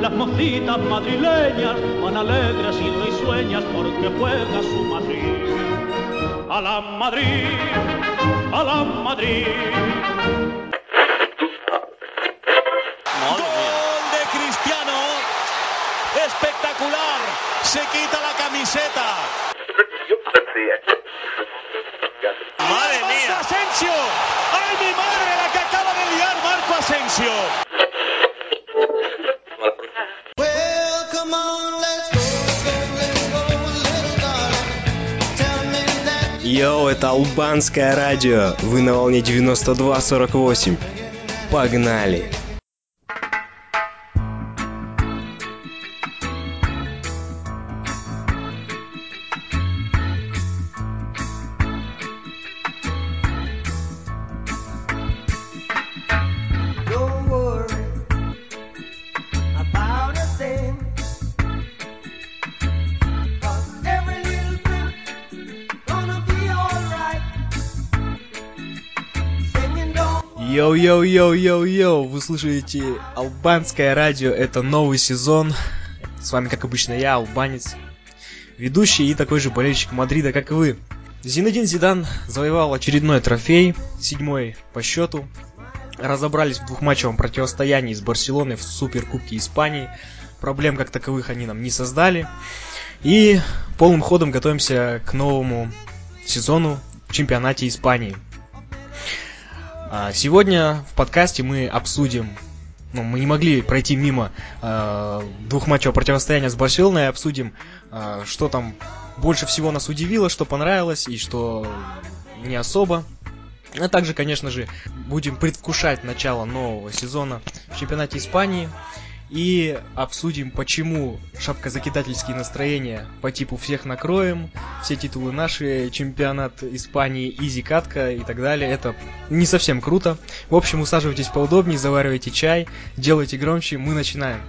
Las mocitas madrileñas van alegres y risueñas porque juega su Madrid. A la Madrid, a la Madrid. Gol de Cristiano. Espectacular. Se quita la camiseta. Madre mía. Asensio. Ay, mi madre, la que acaba de liar Marco Asensio. Йоу, это албанское радио. Вы на волне 92.48. Погнали! Йоу-йоу-йоу-йоу-йоу, вы слушаете албанское радио, это новый сезон. С вами, как обычно, я, албанец, ведущий и такой же болельщик Мадрида, как и вы. Зинедин Зидан завоевал очередной трофей, седьмой по счету. Разобрались в двухматчевом противостоянии с Барселоной в Суперкубке Испании. Проблем как таковых они нам не создали. И полным ходом готовимся к новому сезону в чемпионате Испании. А, Сегодня в подкасте мы обсудим, ну, мы не могли пройти мимо э, двухматчевого противостояния с Барселоной, и обсудим, э, что там больше всего нас удивило, что понравилось и что не особо. А также, конечно же, будем предвкушать начало нового сезона в чемпионате Испании и обсудим, почему шапкозакидательские настроения по типу всех накроем, все титулы наши, чемпионат Испании, изи катка и так далее. Это не совсем круто. В общем, усаживайтесь поудобнее, заваривайте чай, делайте громче, мы начинаем.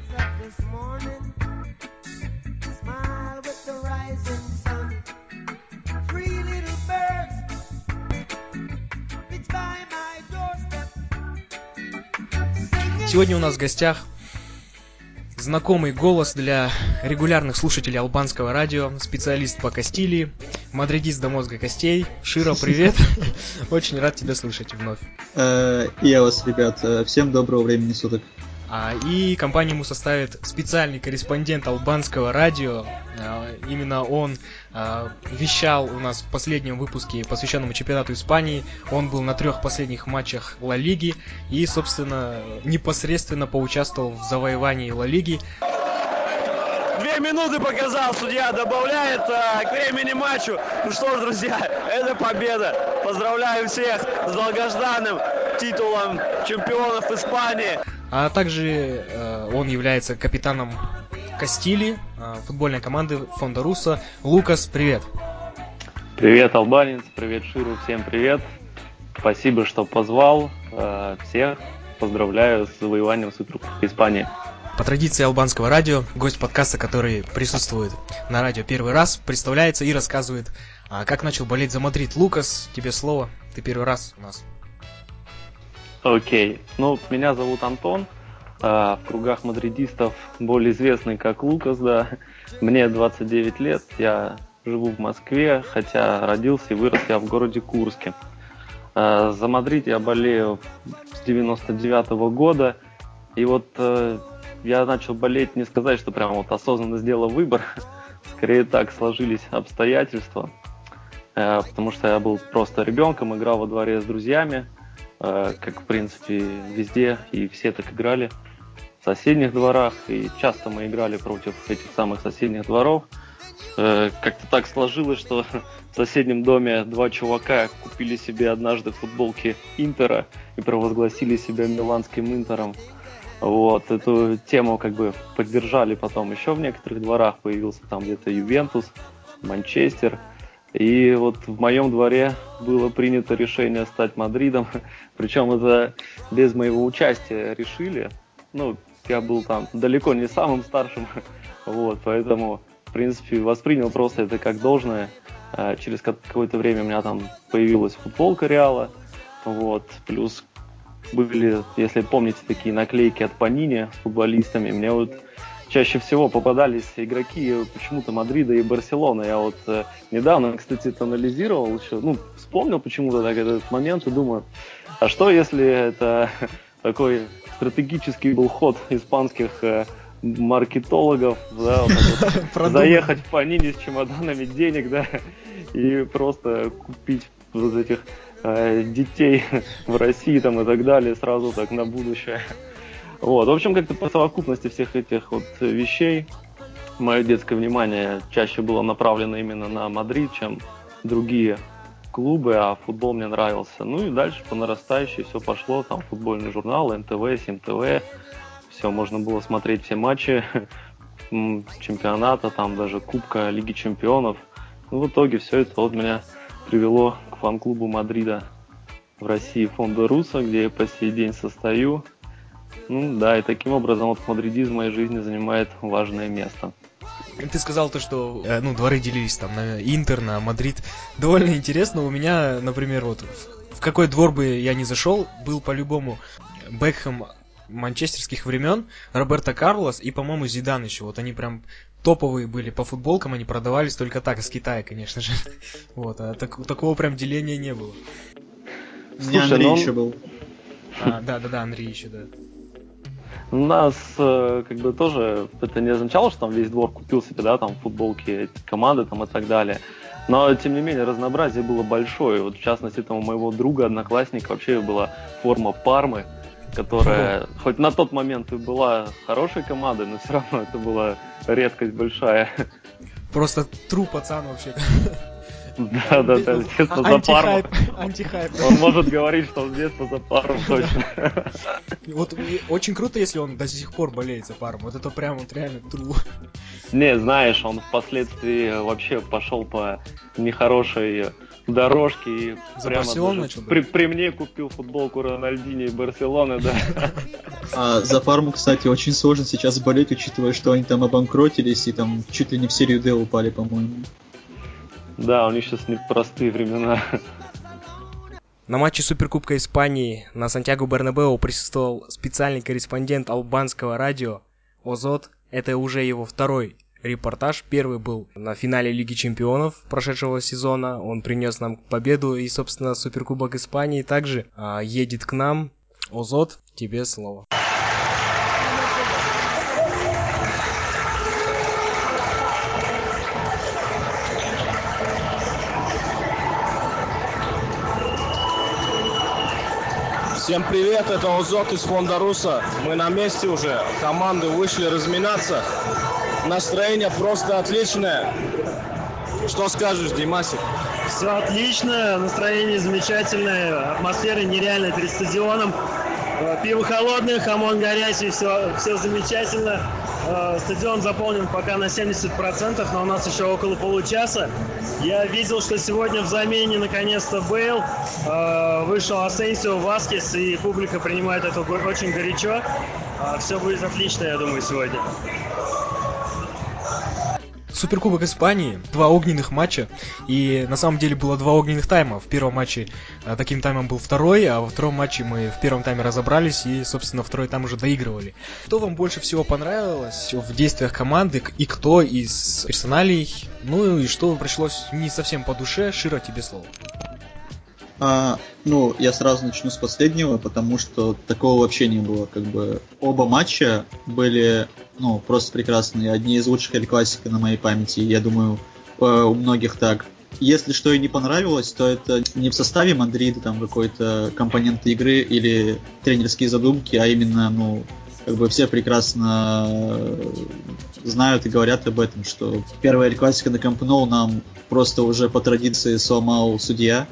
Сегодня у нас в гостях знакомый голос для регулярных слушателей албанского радио, специалист по Кастилии, мадридист до мозга костей. Широ, привет! Очень рад тебя слышать вновь. Э, И я вас, ребят, э, всем доброго времени суток. А, И компанию ему составит специальный корреспондент албанского радио. А, Именно он а, вещал у нас в последнем выпуске, посвященном чемпионату Испании. Он был на трех последних матчах Ла Лиги и, собственно, непосредственно поучаствовал в завоевании Ла Лиги. Две минуты показал, судья добавляет а, к времени матчу. Ну что ж, друзья, это победа. Поздравляю всех с долгожданным титулом чемпионов Испании. А также э, он является капитаном Кастили, э, футбольной команды Фонда Руса. Лукас, привет! Привет, албанец, привет, Ширу, всем привет. Спасибо, что позвал э, всех. Поздравляю с завоеванием Суперкубка Испании. По традиции албанского радио, гость подкаста, который присутствует на радио первый раз, представляется и рассказывает, а, как начал болеть за Мадрид. Лукас, тебе слово, ты первый раз у нас. Окей, ну, меня зовут Антон, э, в кругах мадридистов более известный как Лукас, да. Мне 29 лет, я живу в Москве, хотя родился и вырос я в городе Курске. Э, За Мадрид я болею с 99 года, и вот э, я начал болеть, не сказать, что прям вот осознанно сделал выбор, скорее так сложились обстоятельства, Э, потому что я был просто ребенком, играл во дворе с друзьями, как в принципе везде, и все так играли в соседних дворах, и часто мы играли против этих самых соседних дворов. Э, Как-то так сложилось, что в соседнем доме два чувака купили себе однажды футболки Интера и провозгласили себя миланским Интером. Вот, эту тему как бы поддержали потом еще в некоторых дворах, появился там где-то Ювентус, Манчестер. И вот в моем дворе было принято решение стать Мадридом, причем это без моего участия решили. Ну, я был там далеко не самым старшим, вот, поэтому, в принципе, воспринял просто это как должное. А Через ка- какое-то время у меня там появилась футболка Реала, вот, плюс были, если помните, такие наклейки от Панини с футболистами. Мне вот чаще всего попадались игроки почему-то Мадрида и Барселоны. Я вот э, недавно, кстати, это анализировал еще, ну, вспомнил почему-то так этот момент и думаю, а что если это такой стратегический был ход испанских э, маркетологов, да, вот вот, заехать в Панини с чемоданами денег, да, и просто купить вот этих э, детей в России там и так далее сразу так на будущее. Вот, в общем, как-то по совокупности всех этих вот вещей мое детское внимание чаще было направлено именно на Мадрид, чем другие клубы, а футбол мне нравился. Ну и дальше по нарастающей все пошло, там футбольный журнал, НТВ, СимТВ, все, можно было смотреть все матчи чемпионата, там даже Кубка Лиги Чемпионов. Ну, в итоге все это вот меня привело к фан-клубу Мадрида в России Фонда Руса, где я по сей день состою. Ну да, и таким образом вот мадридизм в моей жизни занимает важное место. Ты сказал то, что э, ну, дворы делились там на Интер, на Мадрид. Довольно интересно. У меня, например, вот в какой двор бы я ни зашел, был по-любому Бекхэм манчестерских времен, Роберто Карлос и, по-моему, Зидан еще. Вот они прям топовые были по футболкам, они продавались только так, из Китая, конечно же. Вот, а так, такого прям деления не было. У меня Андрей ну... еще был. А, да, да, да, Андрей еще, да. У нас э, как бы тоже это не означало, что там весь двор купил себе, да, там футболки команды там и так далее. Но, тем не менее, разнообразие было большое. Вот, в частности, там у моего друга, одноклассника вообще была форма Пармы, которая О. хоть на тот момент и была хорошей командой, но все равно это была редкость большая. Просто тру пацан вообще. Да, да, да, детство за пару. Антихайп. Он может говорить, что он с детства за пару, точно. Вот очень круто, если он до сих пор болеет за пару. Вот это прям вот реально тру. Не, знаешь, он впоследствии вообще пошел по нехорошей дорожке и за прямо начал, при, при мне купил футболку Рональдини и Барселоны, да. А за Парму, кстати, очень сложно сейчас болеть, учитывая, что они там обанкротились и там чуть ли не в серию Д упали, по-моему. Да, у них сейчас непростые времена. На матче Суперкубка Испании на Сантьяго Бернабео присутствовал специальный корреспондент албанского радио Озот. Это уже его второй репортаж. Первый был на финале Лиги Чемпионов прошедшего сезона. Он принес нам победу и, собственно, Суперкубок Испании также а, едет к нам. Озот, тебе слово. Всем привет, это Озот из фонда Руса. Мы на месте уже, команды вышли разминаться. Настроение просто отличное. Что скажешь, Димасик? Все отлично, настроение замечательное, атмосфера нереальная перед стадионом. Э, пиво холодное, хамон горячий, все, все замечательно. Э, стадион заполнен пока на 70%, но у нас еще около получаса. Я видел, что сегодня в замене наконец-то Бейл, э, вышел Асенсио, Васкес, и публика принимает это очень горячо. Все будет отлично, я думаю, сегодня. Суперкубок Испании, два огненных матча, и на самом деле было два огненных тайма. В первом матче а, таким таймом был второй, а во втором матче мы в первом тайме разобрались и, собственно, второй тайм уже доигрывали. Что вам больше всего понравилось в действиях команды и кто из персоналей? Ну и что пришлось не совсем по душе? Широ, тебе слово. А, ну, я сразу начну с последнего, потому что такого вообще не было. Как бы оба матча были, ну, просто прекрасные. Одни из лучших Эль Классика на моей памяти. Я думаю, э, у многих так. Если что и не понравилось, то это не в составе Мадрида там какой-то компоненты игры или тренерские задумки, а именно, ну, как бы все прекрасно знают и говорят об этом, что первая Эль Классика на Камп нам просто уже по традиции сломал судья,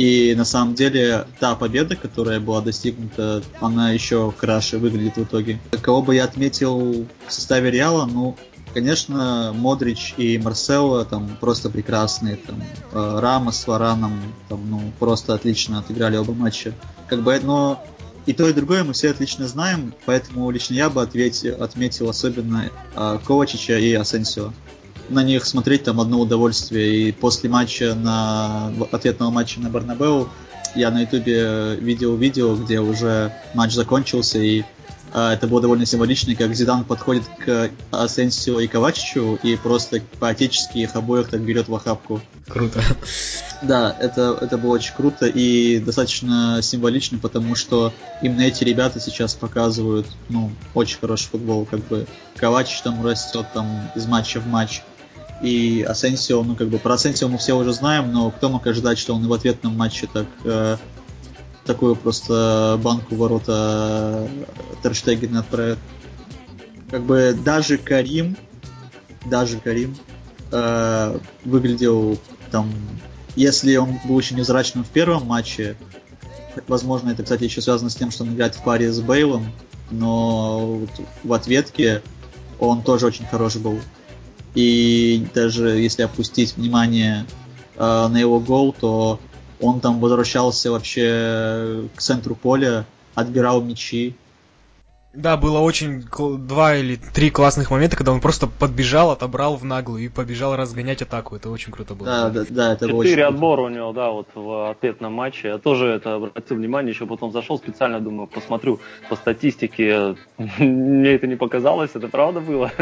и на самом деле та победа, которая была достигнута, она еще краше выглядит в итоге. Кого бы я отметил в составе Реала, ну, конечно, Модрич и Марсело там просто прекрасные. Там, э, Рама с Вараном там, ну, просто отлично отыграли оба матча. Как бы, но и то, и другое мы все отлично знаем, поэтому лично я бы ответил, отметил особенно э, Ковачича и Асенсио на них смотреть там одно удовольствие. И после матча на ответного матча на Барнабеу я на ютубе видел видео, где уже матч закончился, и А, Это было довольно символично, как Зидан подходит к Асенсио и Ковачичу и просто по-отечески их обоих так берет в охапку. Круто. Да, это, это было очень круто и достаточно символично, потому что именно эти ребята сейчас показывают, ну, очень хороший футбол, как бы Ковачич там растет там из матча в матч, и Асенсио, ну, как бы про Асенсио мы все уже знаем, но кто мог ожидать, что он в ответном матче так э, такую просто банку ворота Терштегена отправит. Как бы даже Карим, даже Карим э, выглядел там, если он был очень невзрачным в первом матче, возможно, это, кстати, еще связано с тем, что он играет в паре с Бейлом, но вот в ответке он тоже очень хорош был. И даже если опустить внимание э, на его гол, то он там возвращался вообще к центру поля, отбирал мячи. Да, было очень кл- два или три классных момента, когда он просто подбежал, отобрал в наглую и побежал разгонять атаку. Это очень круто было. Да, да, да, это очень Четыре круто. отбора у него, да, вот в ответном матче. Я тоже это обратил внимание, еще потом зашел специально, думаю, посмотрю по статистике. Мне это не показалось, это правда было.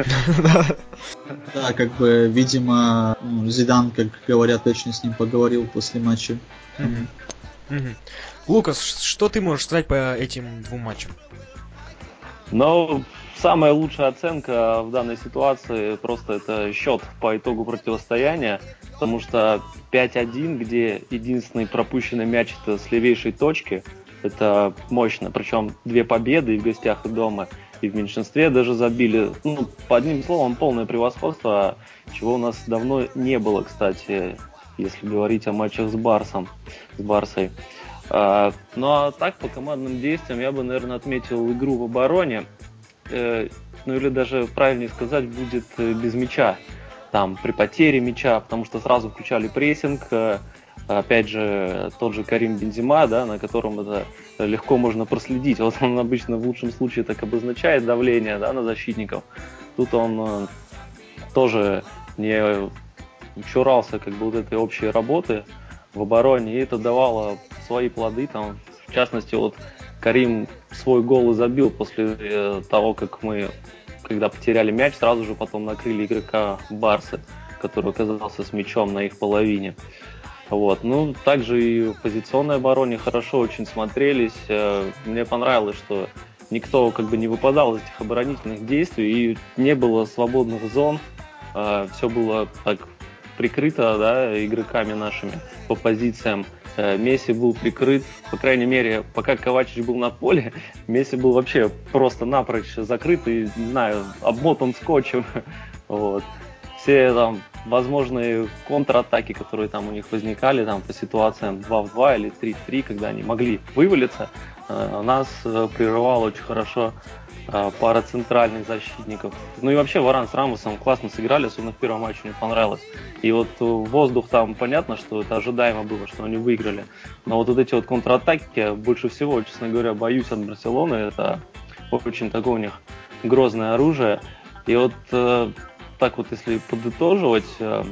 Да, как бы, видимо, ну, Зидан, как говорят, точно с ним поговорил после матча. Лукас, что ты можешь сказать по этим двум матчам? Но самая лучшая оценка в данной ситуации просто это счет по итогу противостояния, потому что 5-1, где единственный пропущенный мяч это с левейшей точки, это мощно. Причем две победы и в гостях, и дома, и в меньшинстве даже забили. Ну, по одним словом, полное превосходство, чего у нас давно не было, кстати, если говорить о матчах с Барсом, с Барсой. Ну а так, по командным действиям, я бы, наверное, отметил игру в обороне. Э, ну или даже правильнее сказать, будет э, без мяча. Там при потере мяча, потому что сразу включали прессинг. э, Опять же, тот же Карим Бензима, да, на котором это легко можно проследить. Вот он обычно в лучшем случае так обозначает давление да, на защитников. Тут он тоже не чурался как бы вот этой общей работы в обороне, и это давало свои плоды. Там, в частности, вот Карим свой гол и забил после э, того, как мы, когда потеряли мяч, сразу же потом накрыли игрока Барсы, который оказался с мячом на их половине. Вот. Ну, также и в позиционной обороне хорошо очень смотрелись. Э, Мне понравилось, что никто как бы не выпадал из этих оборонительных действий и не было свободных зон. Все было так прикрыто да, игроками нашими по позициям. Э, Месси был прикрыт, по крайней мере, пока Ковачич был на поле, Месси был вообще просто напрочь закрыт и, не знаю, обмотан скотчем. Вот. Все там возможные контратаки, которые там у них возникали там по ситуациям 2 в 2 или 3 в 3, когда они могли вывалиться, э, нас э, прерывала очень хорошо пара центральных защитников. Ну и вообще Варан с Рамосом классно сыграли, особенно в первом матче мне понравилось. И вот э, воздух там понятно, что это ожидаемо было, что они выиграли. Но вот, вот эти вот контратаки больше всего, честно говоря, боюсь от Барселоны. Это очень такое у них грозное оружие. И вот э, так вот, если подытоживать, э,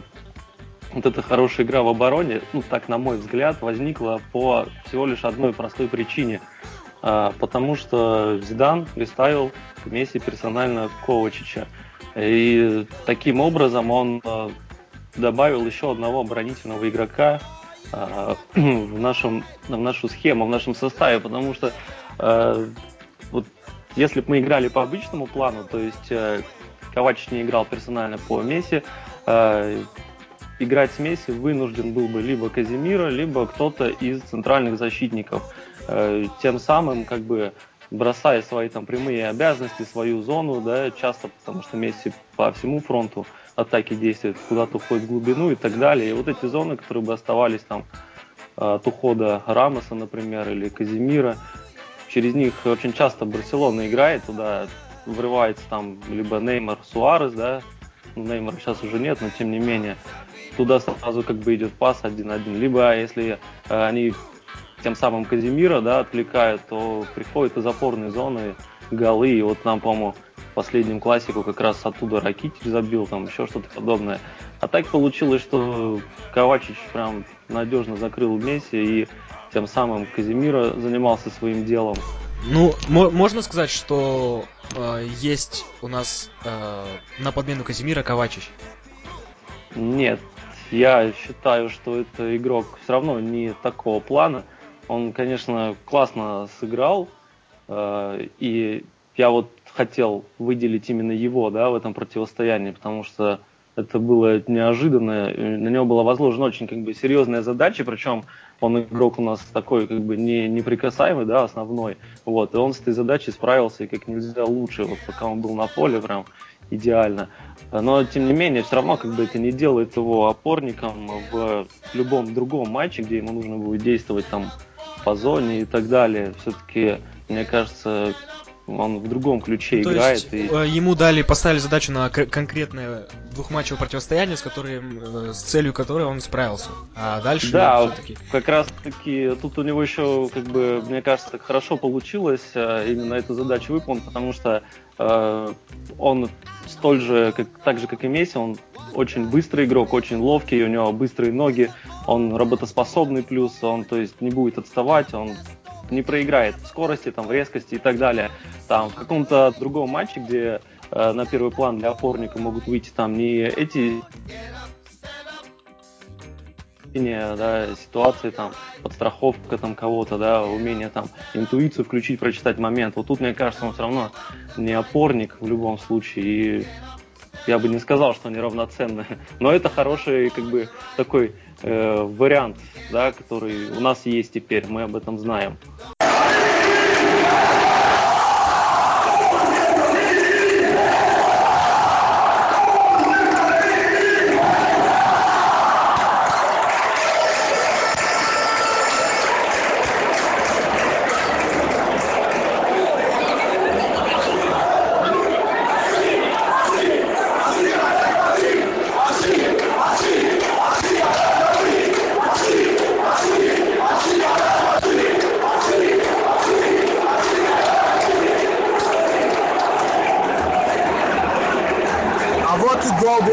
вот эта хорошая игра в обороне, ну так на мой взгляд, возникла по всего лишь одной простой причине. А, потому что Зидан приставил Месси персонально Ковачича. И таким образом он э, добавил еще одного оборонительного игрока э, в, нашем, в нашу схему, в нашем составе, потому что вот если бы мы играли по обычному плану, то есть Ковачич не играл персонально по Месси, играть с Месси вынужден был бы либо Казимира, либо кто-то из центральных защитников. Э, тем самым, как бы, бросая свои там прямые обязанности, свою зону, да, часто потому что Месси по всему фронту атаки действует, куда-то уходит в глубину и так далее. И вот эти зоны, которые бы оставались там от ухода Рамоса, например, или Казимира, через них очень часто Барселона играет, туда врывается там либо Неймар, Суарес, да, ну, Неймара сейчас уже нет, но тем не менее, туда сразу как бы идет пас один-один. Либо если э, они тем самым Казимира, да, отвлекают, то приходят из опорной зоны голы, и вот нам, по-моему, в последнем классику как раз оттуда Ракитич забил, там еще что-то подобное. А так получилось, что Ковачич прям надежно закрыл Месси, и тем самым Казимира занимался своим делом. Ну, мо- можно сказать, что э, есть у нас э, на подмену Казимира Ковачич. Нет, я считаю, что это игрок все равно не такого плана. Он, конечно, классно сыграл, э, и я вот хотел выделить именно его, да, в этом противостоянии, потому что это было неожиданно, на него была возложена очень как бы серьезная задача, причем он игрок у нас такой как бы не неприкасаемый, да, основной, вот, и он с этой задачей справился и как нельзя лучше, вот пока он был на поле, прям идеально. Но, тем не менее, все равно как бы это не делает его опорником в любом другом матче, где ему нужно будет действовать там по зоне и так далее. Все-таки, мне кажется, он в другом ключе Ну, То играет. есть и... э, ему дали, поставили задачу на конкретное двухматчевое противостояние, с, которым, э, с целью которой он справился. А дальше Да, все-таки... как раз таки тут у него еще, как бы, мне кажется, хорошо получилось э, именно эту задачу выполнить, потому что э, он столь же, как, так же, как и Месси, он очень быстрый игрок, очень ловкий, у него быстрые ноги, он работоспособный плюс, он, то есть, не будет отставать, он не проиграет в скорости, там, в резкости и так далее. Там, в каком-то другом матче, где э, на первый план для опорника могут выйти там не эти да, ситуации, там, подстраховка там кого-то, да, умение там интуицию включить, прочитать момент. Вот тут, мне кажется, он все равно не опорник в любом случае, и я бы не сказал, что они равноценны. Но это хороший, как бы, такой э, вариант, да, который у нас есть теперь, мы об этом знаем.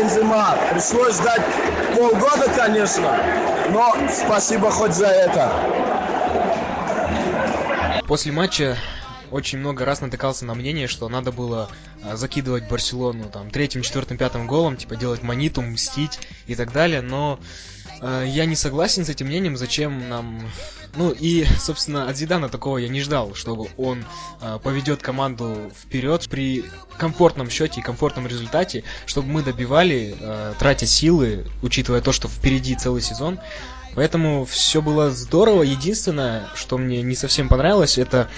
Бензема. Пришлось ждать полгода, конечно, но спасибо хоть за это. После матча очень много раз натыкался на мнение, что надо было а, закидывать Барселону там третьим, четвертым, пятым голом, типа делать маниту, мстить и так далее, но я не согласен с этим мнением, зачем нам... Ну и, собственно, от Зидана такого я не ждал, чтобы он э, поведет команду вперед при комфортном счете и комфортном результате, чтобы мы добивали, э, тратя силы, учитывая то, что впереди целый сезон. Поэтому все было здорово. Единственное, что мне не совсем понравилось, это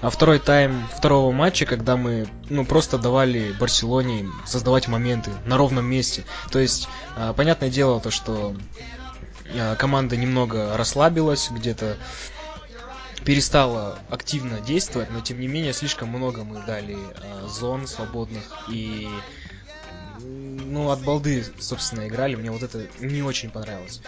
а второй тайм второго матча, когда мы ну, просто давали Барселоне создавать моменты на ровном месте. То есть, а, понятное дело, то, что а, команда немного расслабилась, где-то перестала активно действовать, но тем не менее слишком много мы дали а, зон свободных и ну, от балды, собственно, играли. Мне вот это не очень понравилось.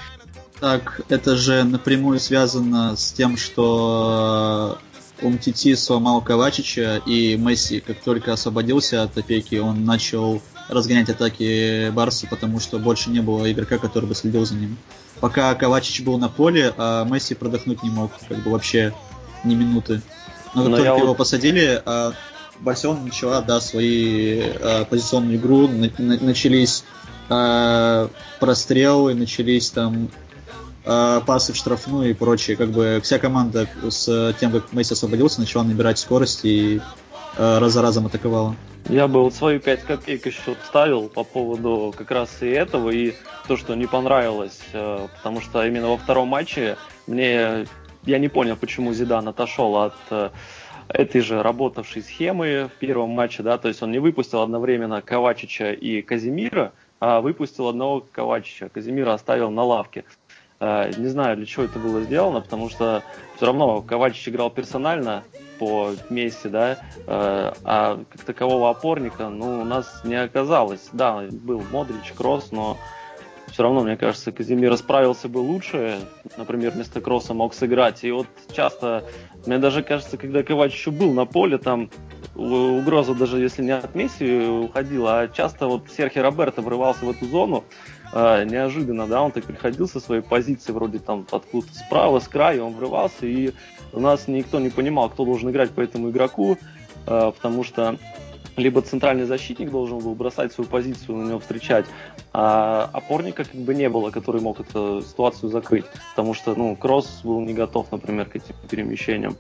Так, это же напрямую связано с тем, что Умтити сломал Ковачича, и Месси, как только освободился от опеки, он начал разгонять атаки Барса, потому что больше не было игрока, который бы следил за ним. Пока Ковачич был на поле, а Месси продохнуть не мог, как бы вообще ни минуты. Но как Но только его вот- посадили, а, Барселона начала, да, свои а, позиционную игру, на- на- начались а, прострелы, начались там пасы в штрафную и прочее. Как бы вся команда с тем, как Месси освободился, начала набирать скорость и а, раз за разом атаковала. Я бы вот свою 5 копеек еще вставил по поводу как раз и этого, и то, что не понравилось, э, потому что именно во втором матче мне, я не понял, почему Зидан отошел от э, этой же работавшей схемы в первом матче, да, то есть он не выпустил одновременно Ковачича и Казимира, а выпустил одного Ковачича, Казимира оставил на лавке. Э, Не знаю, для чего это было сделано, потому что все равно Ковачич играл персонально по Месси, да, э, а как такового опорника, ну, у нас не оказалось. Да, был Модрич, Кросс, но все равно, мне кажется, Казимир справился бы лучше, например, вместо Кросса мог сыграть. И вот часто, мне даже кажется, когда Ковач еще был на поле, там угроза даже если не от Месси уходила, а часто вот Серхи Роберто врывался в эту зону, э, неожиданно, да, он так приходил со своей позиции, вроде там откуда-то справа, с края, он врывался, и у нас никто не понимал, кто должен играть по этому игроку, э, потому что либо центральный защитник должен был бросать свою позицию, на него встречать, а опорника как бы не было, который мог эту ситуацию закрыть, потому что, ну, Кросс был не готов, например, к этим перемещениям.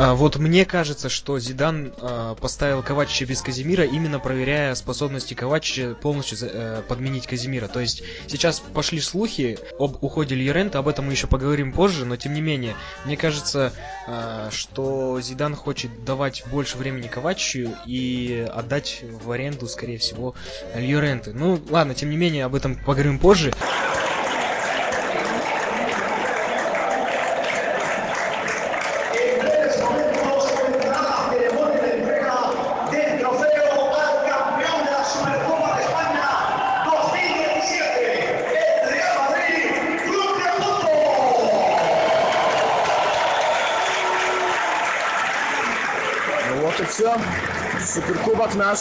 А, вот мне кажется, что Зидан а, поставил Ковачича без Казимира, именно проверяя способности Ковачича полностью э, подменить Казимира. То есть сейчас пошли слухи об уходе Льерента, об этом мы еще поговорим позже, но тем не менее, мне кажется, а, что Зидан хочет давать больше времени Ковачичу и отдать в аренду, скорее всего, Льеренты. Ну, ладно, тем не менее, об этом поговорим позже. Суперкубок наш.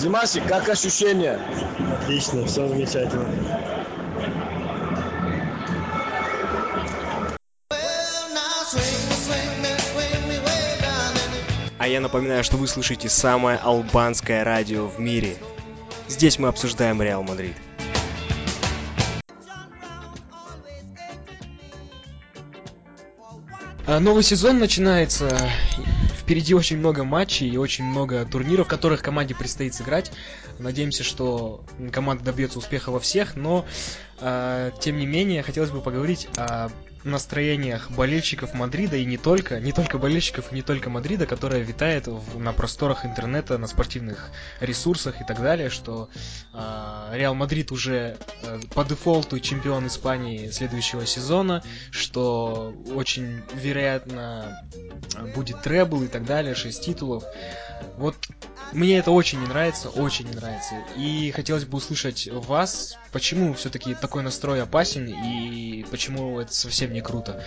Димасик, как ощущения? Отлично, все замечательно. А я напоминаю, что вы слушаете самое албанское радио в мире. Здесь мы обсуждаем Реал Мадрид. Новый сезон начинается. Впереди очень много матчей и очень много турниров, в которых команде предстоит сыграть. Надеемся, что команда добьется успеха во всех, но а, тем не менее хотелось бы поговорить о настроениях болельщиков Мадрида и не только, не только болельщиков не только Мадрида, которая витает в- на просторах интернета, на спортивных ресурсах и так далее, что а, Реал Мадрид уже э, по дефолту чемпион Испании следующего сезона, что очень вероятно э, будет требл и так далее, 6 титулов. Вот мне это очень не нравится, очень не нравится. И хотелось бы услышать вас, почему все-таки такой настрой опасен и почему это совсем не круто.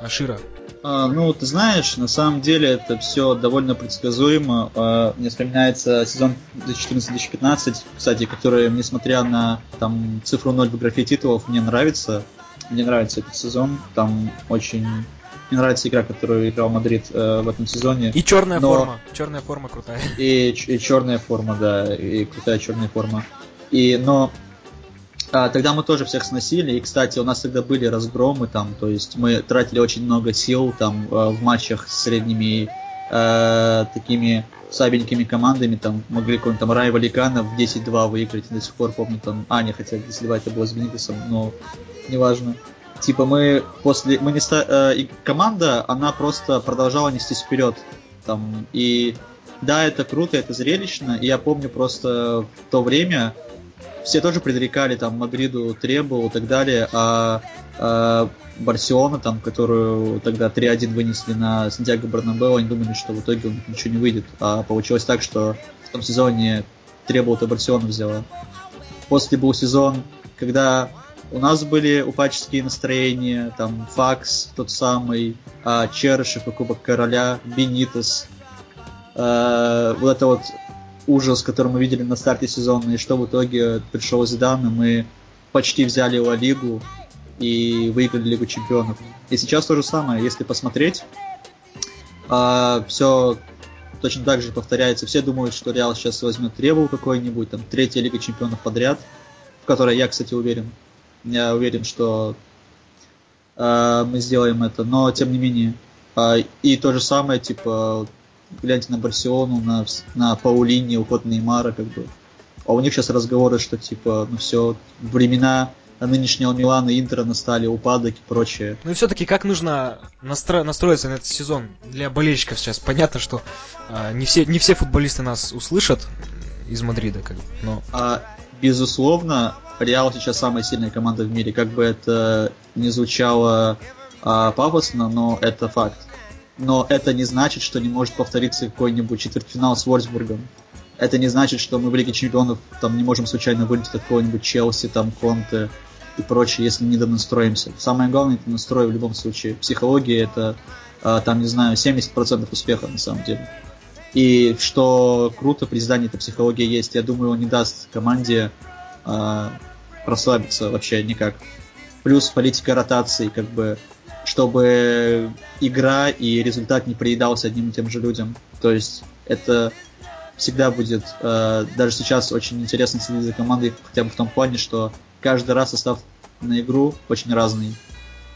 А, Шира. А, ну, ты знаешь, на самом деле это все довольно предсказуемо. А, мне вспоминается сезон 2014-2015, кстати, который, несмотря на там цифру 0 в графе титулов, мне нравится. Мне нравится этот сезон. Там очень... Мне нравится игра, которую играл Мадрид э, в этом сезоне. И черная Но- форма. Черная форма крутая. И, и черная форма, да, и крутая черная форма. И, но а, тогда мы тоже всех сносили, и, кстати, у нас тогда были разгромы там, то есть мы тратили очень много сил там э, в матчах с средними э, такими слабенькими командами, там могли какой-нибудь там Рай Валикана в 10-2 выиграть, до сих пор помню там Аня, хотя 10-2 это было с Бенитесом, но неважно. Типа мы после, мы не ста- э, и команда, она просто продолжала нестись вперед, там, и да, это круто, это зрелищно, и я помню просто в то время все тоже предрекали там Мадриду требовал и так далее, а, а Барселона, там, которую тогда 3-1 вынесли на Сантьяго Барнабео, они думали, что в итоге у ничего не выйдет. А получилось так, что в том сезоне требовал-то Барселона взяла. После был сезон, когда у нас были упаческие настроения, там Факс тот самый, а, Черышев и Кубок Короля, Бенитес, э, вот это вот ужас, который мы видели на старте сезона, и что в итоге пришел Зидан, и мы почти взяли Ла Лигу и выиграли Лигу Чемпионов. И сейчас то же самое, если посмотреть, все точно так же повторяется. Все думают, что Реал сейчас возьмет Требу какой-нибудь, там, третья Лига Чемпионов подряд, в которой я, кстати, уверен. Я уверен, что э, мы сделаем это, но тем не менее. э, и то же самое, типа, гляньте на Барселону, на, на Паулини, уход Неймара, как бы. А у них сейчас разговоры, что типа, ну все, времена нынешнего Милана и Интера настали, упадок и прочее. Ну и все-таки как нужно настро- настроиться на этот сезон для болельщиков сейчас? Понятно, что а, не, все, не все футболисты нас услышат из Мадрида, как бы, но... А, безусловно, Реал сейчас самая сильная команда в мире. Как бы это не звучало а, пафосно, но это факт. Но это не значит, что не может повториться какой-нибудь четвертьфинал с Вольсбургом. Это не значит, что мы в Лиге Чемпионов там не можем случайно вылететь от какого-нибудь Челси, там, Конте и прочее, если не настроимся. Самое главное это настрой в любом случае. Психология это, а, там, не знаю, 70% успеха на самом деле. И что круто, при Зидане эта психология есть. Я думаю, он не даст команде э, расслабиться вообще никак. Плюс политика ротации, как бы, чтобы игра и результат не приедался одним и тем же людям. То есть это всегда будет, э, даже сейчас очень интересно следить за командой, хотя бы в том плане, что каждый раз состав на игру очень разный.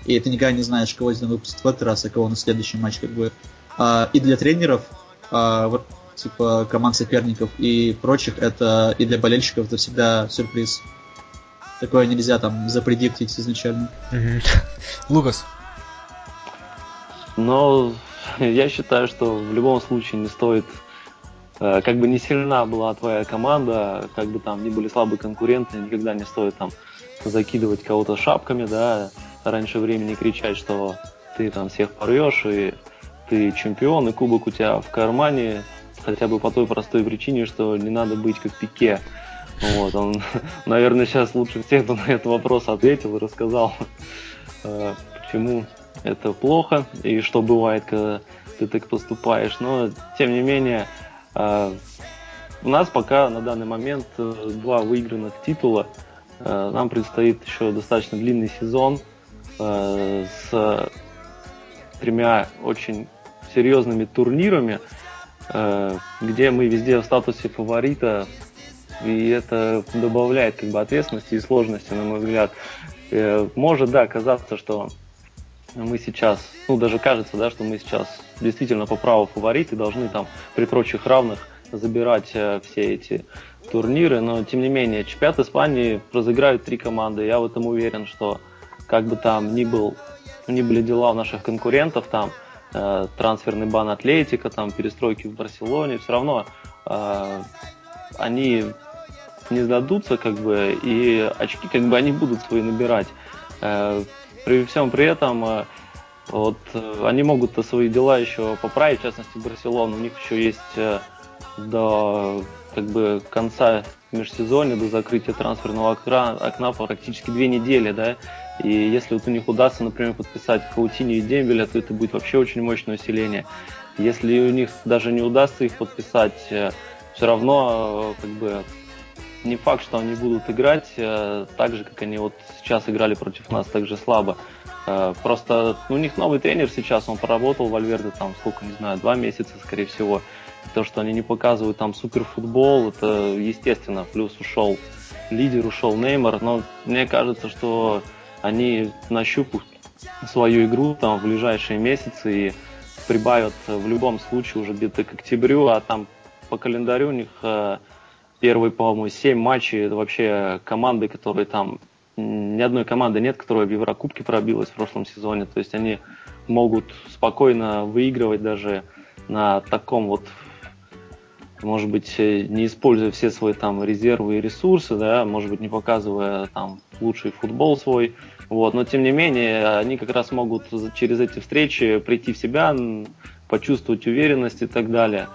И ты никогда не знаешь, кого из них выпустят в этот раз, а кого на следующий матч, как бы. А, и для тренеров, а, вот, типа команд соперников и прочих, это и для болельщиков это всегда сюрприз. Такое нельзя там запредиктить изначально. Лукас. Но я считаю, что в любом случае не стоит э, как бы не сильна была твоя команда, как бы там ни были слабые конкуренты, никогда не стоит там закидывать кого-то шапками, да, раньше времени кричать, что ты там всех порвешь, и ты чемпион, и кубок у тебя в кармане, хотя бы по той простой причине, что не надо быть как Пике. Вот, он, наверное, сейчас лучше всех бы на этот вопрос ответил и рассказал, э, почему это плохо и что бывает, когда ты так поступаешь. Но, тем не менее, э, у нас пока на данный момент э, два выигранных титула. Нам предстоит еще достаточно длинный сезон с тремя очень серьезными турнирами, где мы везде в статусе фаворита и это добавляет как бы ответственности и сложности, на мой взгляд. Э, может, да, казаться, что мы сейчас, ну, даже кажется, да, что мы сейчас действительно по праву фавориты, должны там при прочих равных забирать э, все эти турниры, но тем не менее, чемпионат Испании разыграют три команды. Я в этом уверен, что как бы там ни, был, ни были дела у наших конкурентов, там э, трансферный бан Атлетика, там перестройки в Барселоне, все равно э, они не сдадутся, как бы, и очки, как бы, они будут свои набирать. Э, при всем при этом, э, вот, э, они могут свои дела еще поправить, в частности, Барселона, у них еще есть до, как бы, конца межсезонья, до закрытия трансферного окна, окна практически две недели, да, и если вот у них удастся, например, подписать Каутини и Дембеля, то это будет вообще очень мощное усиление. Если у них даже не удастся их подписать, все равно как бы не факт, что они будут играть э, так же, как они вот сейчас играли против нас, так же слабо. Э, просто ну, у них новый тренер сейчас, он поработал в Альверде там сколько, не знаю, два месяца, скорее всего. То, что они не показывают там суперфутбол, это естественно. Плюс ушел лидер, ушел Неймар, но мне кажется, что они нащупают свою игру там в ближайшие месяцы и прибавят в любом случае уже где-то к октябрю, а там по календарю у них э, первые, по-моему, 7 матчей, это вообще команды, которые там, ни одной команды нет, которая в Еврокубке пробилась в прошлом сезоне, то есть они могут спокойно выигрывать даже на таком вот может быть, не используя все свои там резервы и ресурсы, да, может быть, не показывая там лучший футбол свой, вот, но тем не менее, они как раз могут через эти встречи прийти в себя, почувствовать уверенность и так далее.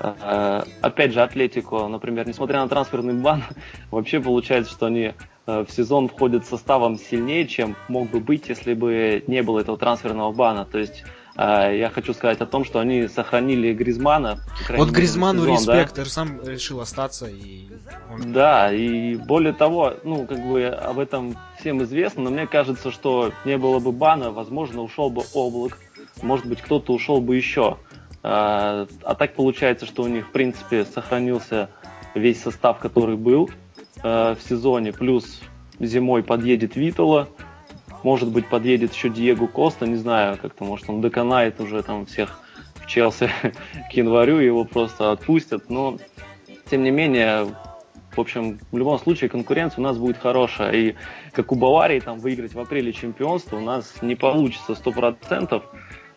Э, опять же, Атлетико, например, несмотря на трансферный бан, вообще получается, что они э, в сезон входят составом сильнее, чем мог бы быть, если бы не было этого трансферного бана. То есть э, я хочу сказать о том, что они сохранили Гризмана. Вот Гризману сезон, респект, да? сам решил остаться. И он... Да, и более того, ну, как бы об этом всем известно, но мне кажется, что не было бы бана, возможно, ушел бы Облак, может быть, кто-то ушел бы еще. А, а так получается, что у них, в принципе, сохранился весь состав, который был э, в сезоне. Плюс зимой подъедет Витала, может быть, подъедет еще Диего Коста, не знаю, как-то, может, он доконает уже там всех в Челси к январю, его просто отпустят. Но, тем не менее, в общем, в любом случае конкуренция у нас будет хорошая. И как у Баварии там выиграть в апреле чемпионство у нас не получится 100%.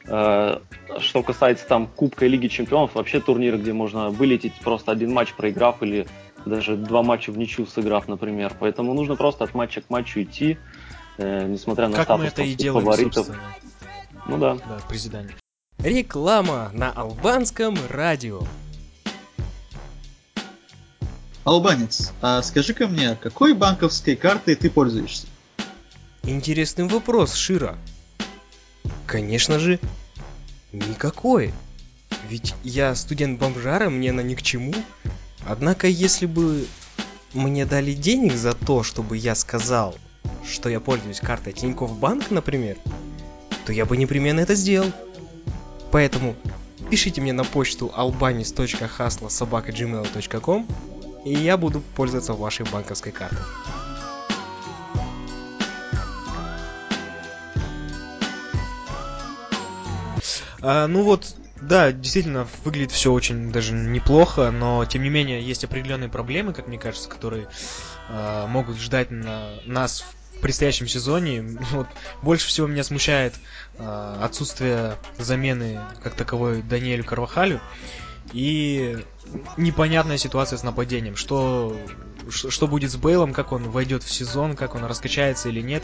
Э, что касается там Кубка и Лиги Чемпионов, вообще турниры, где можно вылететь просто один матч проиграв или даже два матча в ничью сыграв, например. Поэтому нужно просто от матча к матчу идти, э, несмотря на как статус мы это и делаем, фаворитов. Собственно. Ну да. Да, президент. Реклама на албанском радио. Албанец, а скажи-ка мне, какой банковской картой ты пользуешься? Интересный вопрос, Шира. Конечно же, никакой. Ведь я студент бомжара, мне она ни к чему. Однако, если бы мне дали денег за то, чтобы я сказал, что я пользуюсь картой Тинькофф Банк, например, то я бы непременно это сделал. Поэтому пишите мне на почту albanis.hasla.gmail.com и я буду пользоваться вашей банковской картой. А, ну вот, да, действительно, выглядит все очень даже неплохо, но тем не менее есть определенные проблемы, как мне кажется, которые э, могут ждать на нас в предстоящем сезоне. Вот, больше всего меня смущает э, отсутствие замены как таковой Даниэлю Карвахалю и непонятная ситуация с нападением. Что, что будет с Бейлом, как он войдет в сезон, как он раскачается или нет.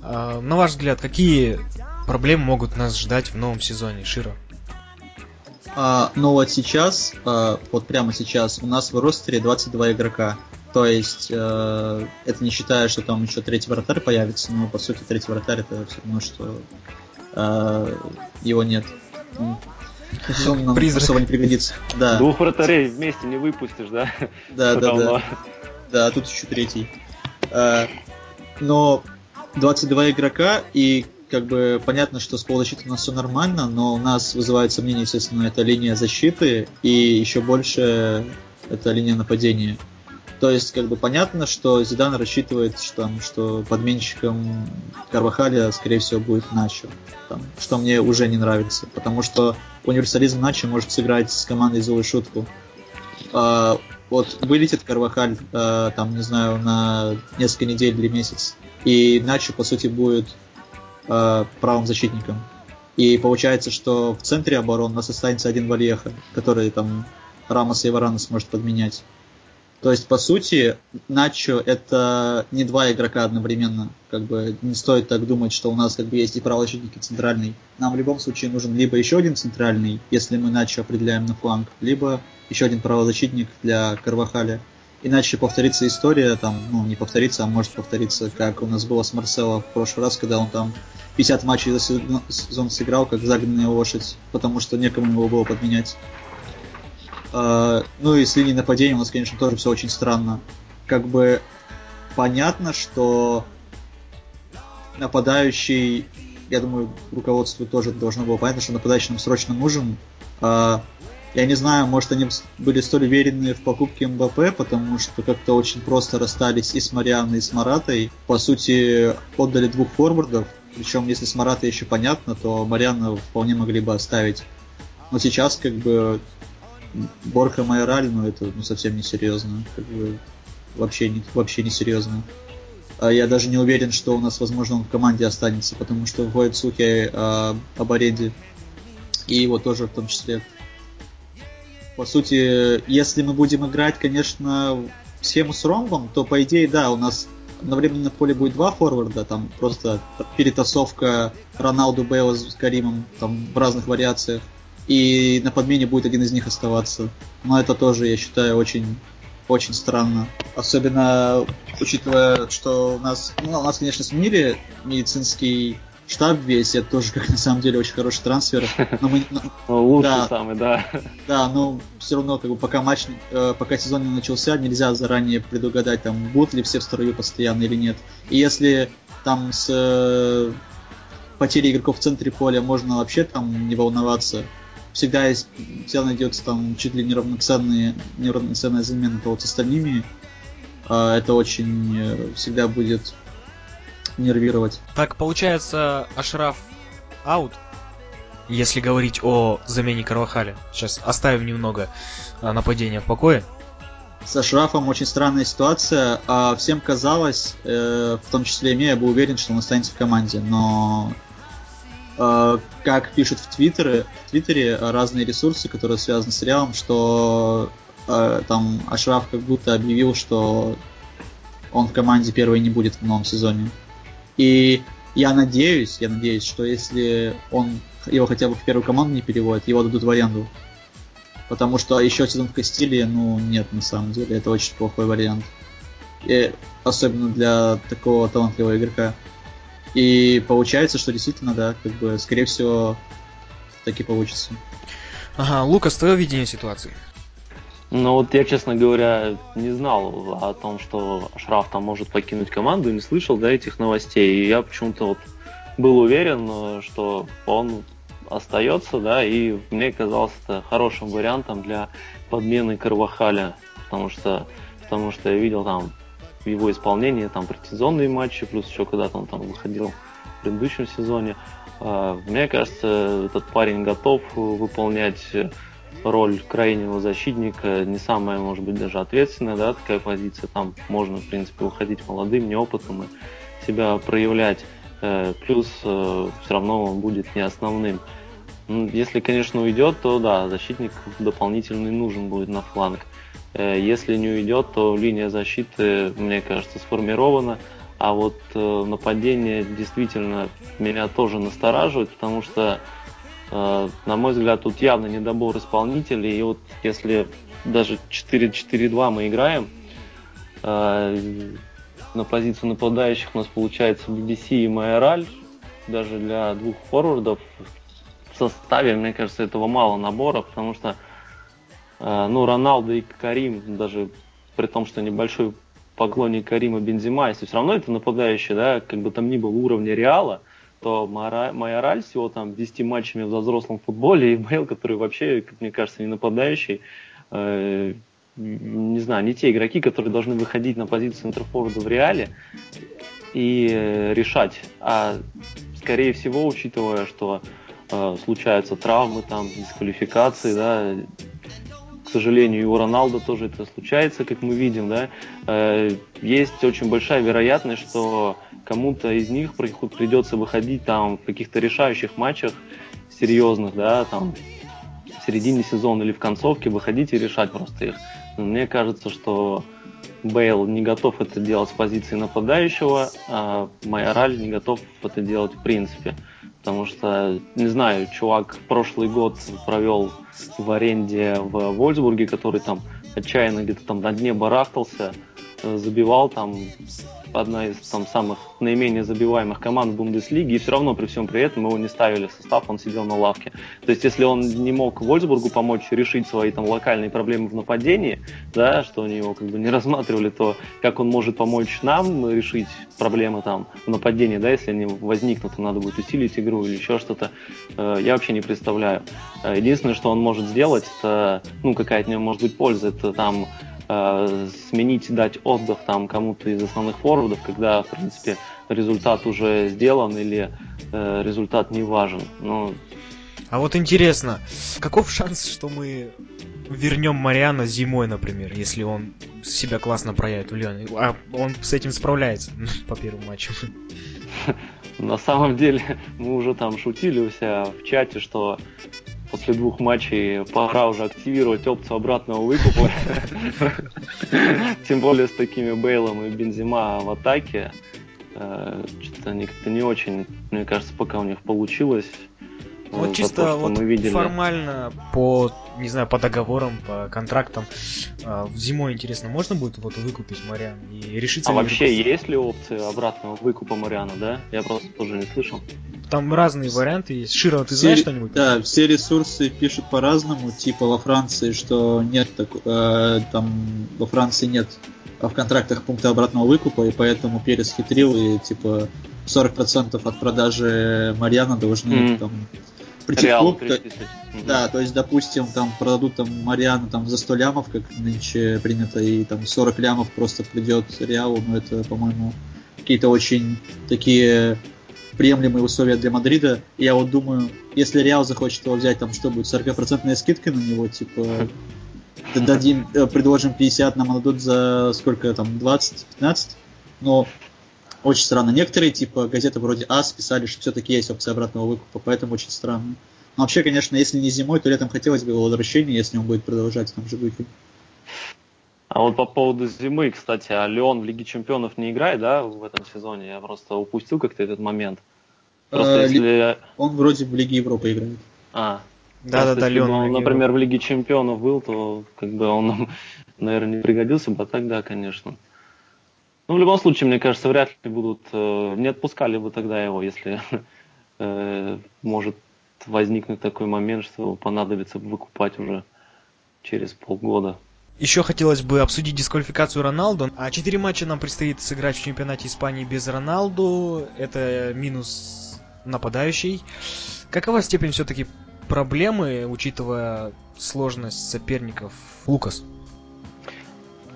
Э, на ваш взгляд, какие проблемы могут нас ждать в новом сезоне, Широ? А, ну вот сейчас, а, вот прямо сейчас, у нас в ростере 22 игрока. То есть, э, это не считая, что там еще третий вратарь появится, но по сути третий вратарь это все равно, что э, его нет. Он нам Призрак. особо не пригодится. Да. Двух вратарей вместе не выпустишь, да? Да, да, да. Да, тут еще третий. Э, но 22 игрока, и как бы понятно, что с полузащитой у нас все нормально, но у нас вызывает сомнения, естественно, это линия защиты и еще больше это линия нападения. То есть, как бы понятно, что Зидан рассчитывает, что, там, что подменщиком Карвахаля, скорее всего, будет Начо. Там, что мне уже не нравится, потому что универсализм Начо может сыграть с командой злую шутку. А, вот вылетит Карвахаль, а, там, не знаю, на несколько недель или месяц, и Начо, по сути, будет э, правым защитником. И получается, что в центре обороны у нас останется один Вальеха, который там Рамоса и Варана сможет подменять. То есть, по сути, Начо это не два игрока одновременно. Как бы не стоит так думать, что у нас как бы есть и правозащитник, и центральный. Нам в любом случае нужен либо еще один центральный, если мы Начо определяем на фланг, либо еще один правозащитник для Карвахаля. Иначе повторится история, там, ну, не повторится, а может повториться, как у нас было с Марсело в прошлый раз, когда он там 50 матчей за сезон сыграл, как загнанная лошадь, потому что некому его было подменять. Uh, ну и с линией нападения у нас, конечно, тоже все очень странно. Как бы понятно, что нападающий, я думаю, руководству тоже должно было понятно, что нападающий нам срочно нужен. Uh, я не знаю, может они были столь уверены в покупке МБП, потому что как-то очень просто расстались и с Марианой, и с Маратой. По сути, отдали двух форвардов, причем если с Маратой еще понятно, то Мариана вполне могли бы оставить. Но сейчас как бы Борха Майораль, ну это ну, совсем не серьезно. Как бы, вообще не, вообще не серьезно. А я даже не уверен, что у нас, возможно, он в команде останется, потому что входят слухи о, об аренде. И его тоже в том числе по сути, если мы будем играть, конечно, схему с ромбом, то по идее, да, у нас одновременно на поле будет два форварда, там просто перетасовка Роналду Бейла с Каримом там в разных вариациях, и на подмене будет один из них оставаться. Но это тоже, я считаю, очень очень странно. Особенно учитывая, что у нас, ну, у нас, конечно, сменили медицинский штаб весь, это тоже, как на самом деле, очень хороший трансфер. Но мы, ну, Лучший да, самый, да. Да, но все равно, как бы, пока матч, э, пока сезон не начался, нельзя заранее предугадать, там, будут ли все в строю постоянно или нет. И если там с э, потерей игроков в центре поля можно вообще там не волноваться, всегда есть, всегда найдется там чуть ли неравноценные, неравноценная замена, то вот с остальными э, это очень э, всегда будет нервировать. Так, получается, Ашраф аут, если говорить о замене Карвахаля. Сейчас оставим немного а, нападения в покое. С Ашрафом очень странная ситуация. А всем казалось, э, в том числе и мне, я был уверен, что он останется в команде. Но э, как пишут в Твиттере, в Твиттере разные ресурсы, которые связаны с Реалом, что э, там Ашраф как будто объявил, что он в команде первый не будет в новом сезоне. И я надеюсь, я надеюсь, что если он его хотя бы в первую команду не переводит, его дадут в аренду. Потому что еще сезон в Кастилии, ну, нет, на самом деле, это очень плохой вариант. И особенно для такого талантливого игрока. И получается, что действительно, да, как бы, скорее всего, так и получится. Ага, Лукас, твое видение ситуации? Ну вот я, честно говоря, не знал о том, что Шраф там может покинуть команду, не слышал, да, этих новостей. И я почему-то вот был уверен, что он остается, да, и мне казалось это хорошим вариантом для подмены Карвахаля, потому что, потому что я видел там его исполнении там предсезонные матчи, плюс еще когда-то он там выходил в предыдущем сезоне. А, мне кажется, этот парень готов выполнять роль крайнего защитника не самая, может быть, даже ответственная, да, такая позиция. Там можно, в принципе, выходить молодым, неопытным и себя проявлять. Э, плюс э, все равно он будет не основным. Ну, если, конечно, уйдет, то да, защитник дополнительный нужен будет на фланг. Э, если не уйдет, то линия защиты, мне кажется, сформирована. А вот нападение действительно меня тоже настораживает, потому что на мой взгляд, тут явно недобор исполнителей. И вот если даже 4-4-2 мы играем, э, на позицию нападающих у нас получается BBC и Майораль. Даже для двух форвардов в составе, мне кажется, этого мало набора, потому что э, ну, Роналдо и Карим, даже при том, что небольшой поклонник Карима Бензима, если все равно это нападающий, да, как бы там ни было уровня Реала, то Майораль с его там 10 матчами в взрослом футболе и Бейл, который вообще, как мне кажется, не нападающий, э, не знаю, не те игроки, которые должны выходить на позицию интерфорварда в реале и э, решать. А скорее всего, учитывая, что э, случаются травмы, там, дисквалификации, да, сожалению, и у Роналда тоже это случается, как мы видим, да, э, есть очень большая вероятность, что кому-то из них придется выходить там в каких-то решающих матчах серьезных, да, там в середине сезона или в концовке выходить и решать просто их. Но мне кажется, что Бейл не готов это делать с позиции нападающего, а Майораль не готов это делать в принципе. Потому что, не знаю, чувак прошлый год провел в аренде в Вольсбурге, который там отчаянно где-то там на дне барахтался, забивал там одна из там самых наименее забиваемых команд Бундеслиги, и все равно при всем при этом его не ставили в состав, он сидел на лавке. То есть, если он не мог Вольсбургу помочь решить свои там локальные проблемы в нападении, да, что они его как бы не рассматривали, то как он может помочь нам решить проблемы там в нападении, да, если они возникнут, надо будет усилить игру или еще что-то, э, я вообще не представляю. Э, единственное, что он может сделать, это, ну, какая от него может быть польза, это там э, сменить, дать отдых там кому-то из основных форвардов, когда, в принципе, результат уже сделан или э, результат не важен. Но... А вот интересно, каков шанс, что мы вернем Мариана зимой, например, если он себя классно проявит в Лионе? А он с этим справляется по первому матчу. На самом деле, мы уже там шутили у себя в чате, что после двух матчей пора уже активировать опцию обратного выкупа. Тем более с такими Бейлом и Бензима в атаке. Э, что-то они как-то не очень, мне кажется, пока у них получилось. Вот э, чисто то, вот видели. формально по, не знаю, по договорам, по контрактам, э, зимой интересно, можно будет вот выкупить Мариан и решиться? А вообще выпустить? есть ли опция обратного выкупа Мариана, да? Я просто тоже не слышал. Там разные варианты есть. Широ, ты все, знаешь что-нибудь? Да, все ресурсы пишут по-разному, типа во Франции, что нет так, э, там во Франции нет в контрактах пункта обратного выкупа, и поэтому Перес хитрил, и типа 40% от продажи Марьяна должны mm. там прийти в клуб. То, да, то есть, допустим, там продадут там Мариану там за 100 лямов, как нынче принято, и там 40 лямов просто придет Реалу, но это, по-моему, какие-то очень такие приемлемые условия для Мадрида. И я вот думаю, если Реал захочет его взять, там что будет, 40% скидка на него, типа дадим, э, предложим 50, нам отдадут за сколько там, 20-15? Но очень странно. Некоторые, типа, газеты вроде АС писали, что все-таки есть опция обратного выкупа, поэтому очень странно. Но вообще, конечно, если не зимой, то летом хотелось бы его возвращения, если он будет продолжать там же выход. А вот по поводу зимы, кстати, а Леон в Лиге Чемпионов не играет, да, в этом сезоне? Я просто упустил как-то этот момент. Просто а, если... Он вроде в Лиге Европы играет. А, да, да, да, Леон. Если бы он, например, в Лиге Чемпионов был, то как бы он нам, наверное, не пригодился бы, а так да, конечно. Ну, в любом случае, мне кажется, вряд ли будут... Э, не отпускали бы тогда его, если э, может возникнуть такой момент, что понадобится выкупать уже через полгода. Еще хотелось бы обсудить дисквалификацию Роналду. А четыре матча нам предстоит сыграть в чемпионате Испании без Роналду. Это минус нападающий. Какова степень все-таки проблемы, учитывая сложность соперников Лукас?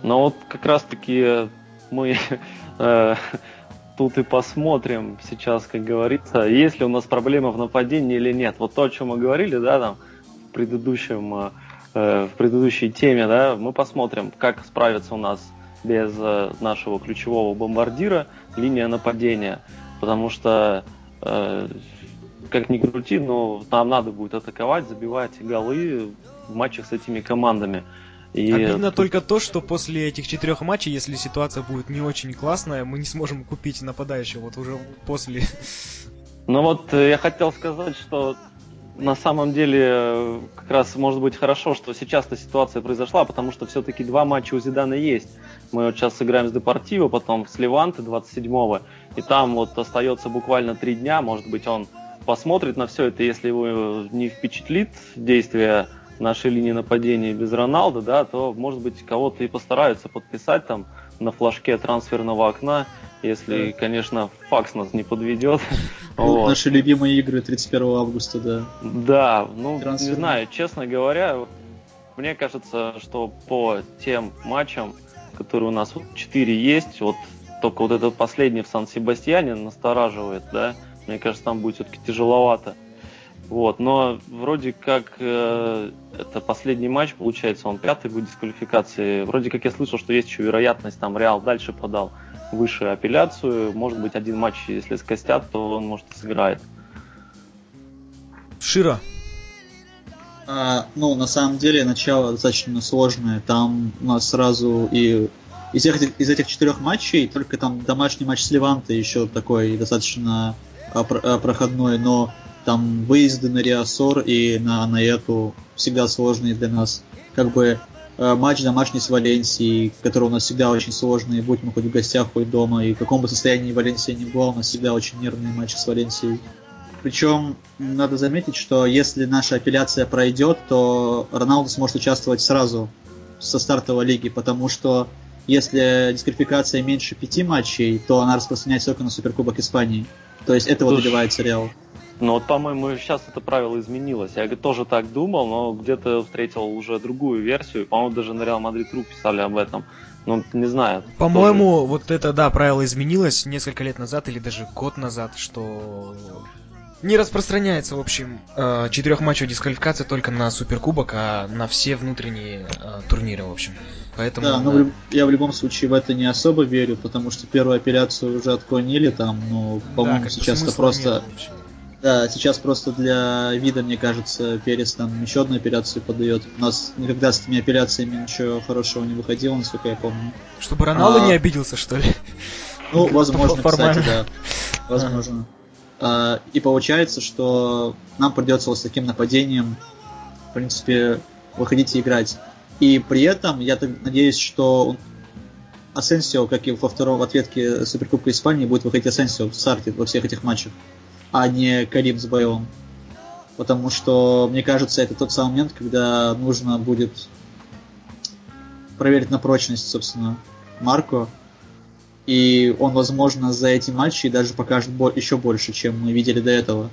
Ну вот как раз таки мы э, тут и посмотрим сейчас, как говорится, есть ли у нас проблема в нападении или нет. Вот то, о чем мы говорили, да, там в предыдущем э, Э, в предыдущей теме, да, мы посмотрим, как справиться у нас без нашего ключевого бомбардира линия нападения. Потому что, э, как ни крути, но нам надо будет атаковать, забивать голы в матчах с этими командами. И... Обидно только то, что после этих четырех матчей, если ситуация будет не очень классная, мы не сможем купить нападающего вот уже после. Ну вот я хотел сказать, что на самом деле э, как раз может быть хорошо, что сейчас эта ситуация произошла, потому что все-таки два матча у Зидана есть. Мы вот сейчас сыграем с Депортиво, потом с Леванте 27-го, и там вот остается буквально три дня, может быть он посмотрит на все это, если его не впечатлит действие нашей линии нападения без Роналда, да, то, может быть, кого-то и постараются подписать там на флажке трансферного окна, если, конечно, факс нас не подведет. Ну, вот. Наши любимые игры 31 августа, да. Да, ну, Трансфер. не знаю, честно говоря, мне кажется, что по тем матчам, которые у нас вот 4 есть, вот только вот этот последний в Сан-Себастьяне настораживает, да, мне кажется, там будет все-таки тяжеловато. Вот, но вроде как э, это последний матч, получается, он пятый будет дисквалификации. Вроде как я слышал, что есть еще вероятность, там Реал дальше подал выше апелляцию. Может быть, один матч, если скостят, то он, может, и сыграет. Шира. А, ну, на самом деле, начало достаточно сложное. Там у нас сразу и из этих, из этих четырех матчей только там домашний матч с Левантой еще такой достаточно а, а, проходной, но там выезды на Риасор и на, на эту всегда сложные для нас. Как бы э, матч домашний с Валенсией, который у нас всегда очень сложный, будь мы хоть в гостях, хоть дома, и в каком бы состоянии Валенсия ни была, у нас всегда очень нервные матчи с Валенсией. Причем надо заметить, что если наша апелляция пройдет, то Роналду сможет участвовать сразу со стартовой лиги, потому что если дисквалификация меньше пяти матчей, то она распространяется только на Суперкубок Испании. То есть этого Слушай, добивается Реал. Ну вот, по-моему, сейчас это правило изменилось. Я тоже так думал, но где-то встретил уже другую версию. По-моему, даже на Реал Мадрид Ру писали об этом. Ну, не знаю. По-моему, тоже... вот это, да, правило изменилось несколько лет назад или даже год назад, что не распространяется, в общем, э, четырехматчевая дисквалификация только на Суперкубок, а на все внутренние э, турниры, в общем. Поэтому, да, но да. я в любом случае в это не особо верю, потому что первую операцию уже отклонили там, но, по-моему, да, сейчас это просто... Нет, да, сейчас просто для вида, мне кажется, Перес там еще одну операцию подает. У нас никогда с этими операциями ничего хорошего не выходило, насколько я помню. Чтобы Роналду а... не обиделся, что ли? Ну, возможно, кстати, да. Возможно. А, и получается, что нам придется вот с таким нападением, в принципе, выходить и играть. И при этом я надеюсь, что Асенсио, как и во втором ответке Суперкубка Испании, будет выходить Асенсио в старте во всех этих матчах а не Карим с Байлом. Потому что, мне кажется, это тот самый момент, когда нужно будет проверить на прочность, собственно, Марко. И он, возможно, за эти матчи даже покажет еще больше, чем мы видели до этого.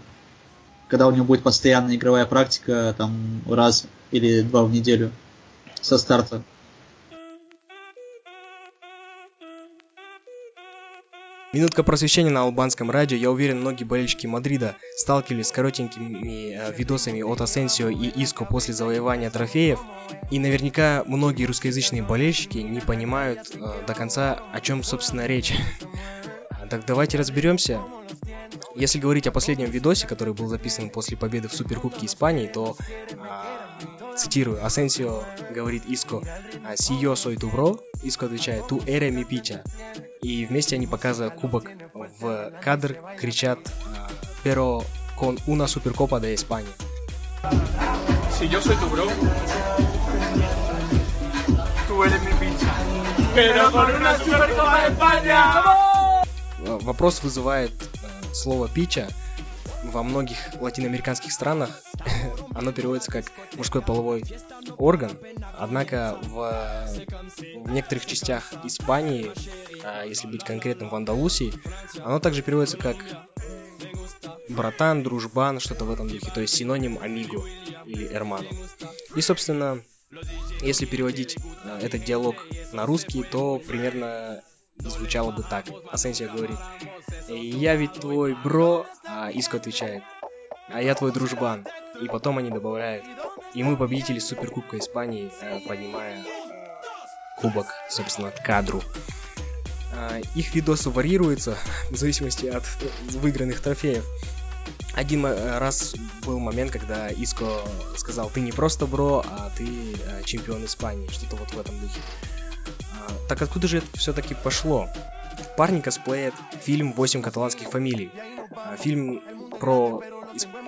Когда у него будет постоянная игровая практика, там, раз или два в неделю со старта. Минутка просвещения на албанском радио. Я уверен, многие болельщики Мадрида сталкивались с коротенькими э, видосами от Асенсио и Иско после завоевания трофеев. И наверняка многие русскоязычные болельщики не понимают э, до конца, о чем, собственно, речь. Так давайте разберемся. Если говорить о последнем видосе, который был записан после победы в Суперкубке Испании, то, э, цитирую, Асенсио говорит Иско, «Сио сой tu bro», Иско отвечает, «Ту эре ми пича». И вместе они показывают кубок в кадр, кричат «Pero con una Supercopa de España». Si yo soy tu bro, tú eres mi pincha. Pero con una Supercopa de España. Вопрос вызывает слово «пича». Во многих латиноамериканских странах оно переводится как мужской половой орган, однако в, в некоторых частях Испании, а если быть конкретным в Андалусии, оно также переводится как братан, дружбан, что-то в этом духе, то есть синоним амиго или эрману. И, собственно, если переводить э, этот диалог на русский, то примерно звучало бы так. Асенсия говорит, я ведь твой бро, а Иско отвечает, а я твой дружбан. И потом они добавляют, и мы победители Суперкубка Испании, э, поднимая кубок, собственно, кадру. А, их видосы варьируются в зависимости от выигранных трофеев. Один раз был момент, когда Иско сказал, ты не просто бро, а ты э, чемпион Испании, что-то вот в этом духе. Так откуда же это все-таки пошло? Парни косплеят фильм «Восемь каталанских фамилий». А, фильм про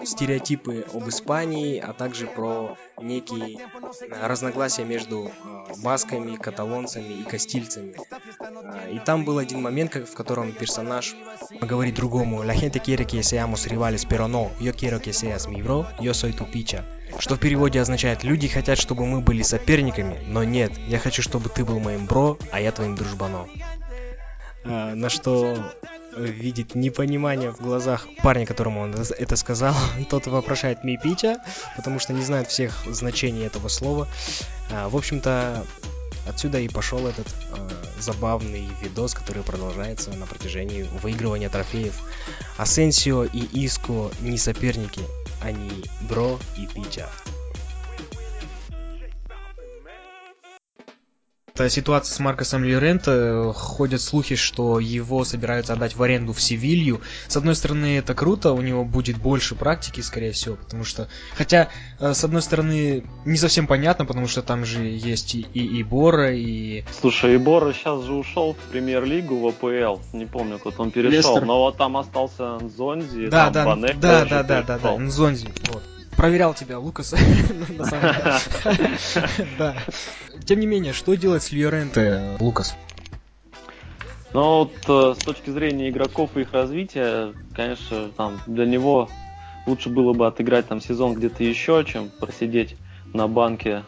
стереотипы об Испании, а также про некие э, разногласия между э, басками, каталонцами и кастильцами. Э, и там был один момент, в котором персонаж говорит другому «La gente quiere que seamos rivales, pero no, yo quiero que seas mi bro, yo soy tu picha». Что в переводе означает «Люди хотят, чтобы мы были соперниками, но нет, я хочу, чтобы ты был моим бро, а я твоим дружбаном». На что видит непонимание в глазах парня, которому он это сказал. Тот вопрошает Мипича, потому что не знает всех значений этого слова. А, в общем-то, отсюда и пошел этот э, забавный видос, который продолжается на протяжении выигрывания трофеев. Асенсио и Иско не соперники, они Бро и Пича. Ситуация с Маркосом Льоренто. Ходят слухи, что его собираются отдать в аренду в Севилью. С одной стороны, это круто, у него будет больше практики, скорее всего, потому что... Хотя, э, с одной стороны, не совсем понятно, потому что там же есть и, и, и Бора, и... Слушай, и Бора сейчас же ушел в премьер-лигу, в АПЛ. Не помню, куда он перешел, Лестер. но вот там остался Нзонзи, да, там да, Банек да, да, да, да, да, Нзонзи, вот проверял тебя, Лукас. Да. Тем не менее, что делать с Льоренте, Лукас? Ну вот э, с точки зрения игроков и их развития, конечно, там для него лучше было бы отыграть там сезон где-то еще, чем просидеть на банке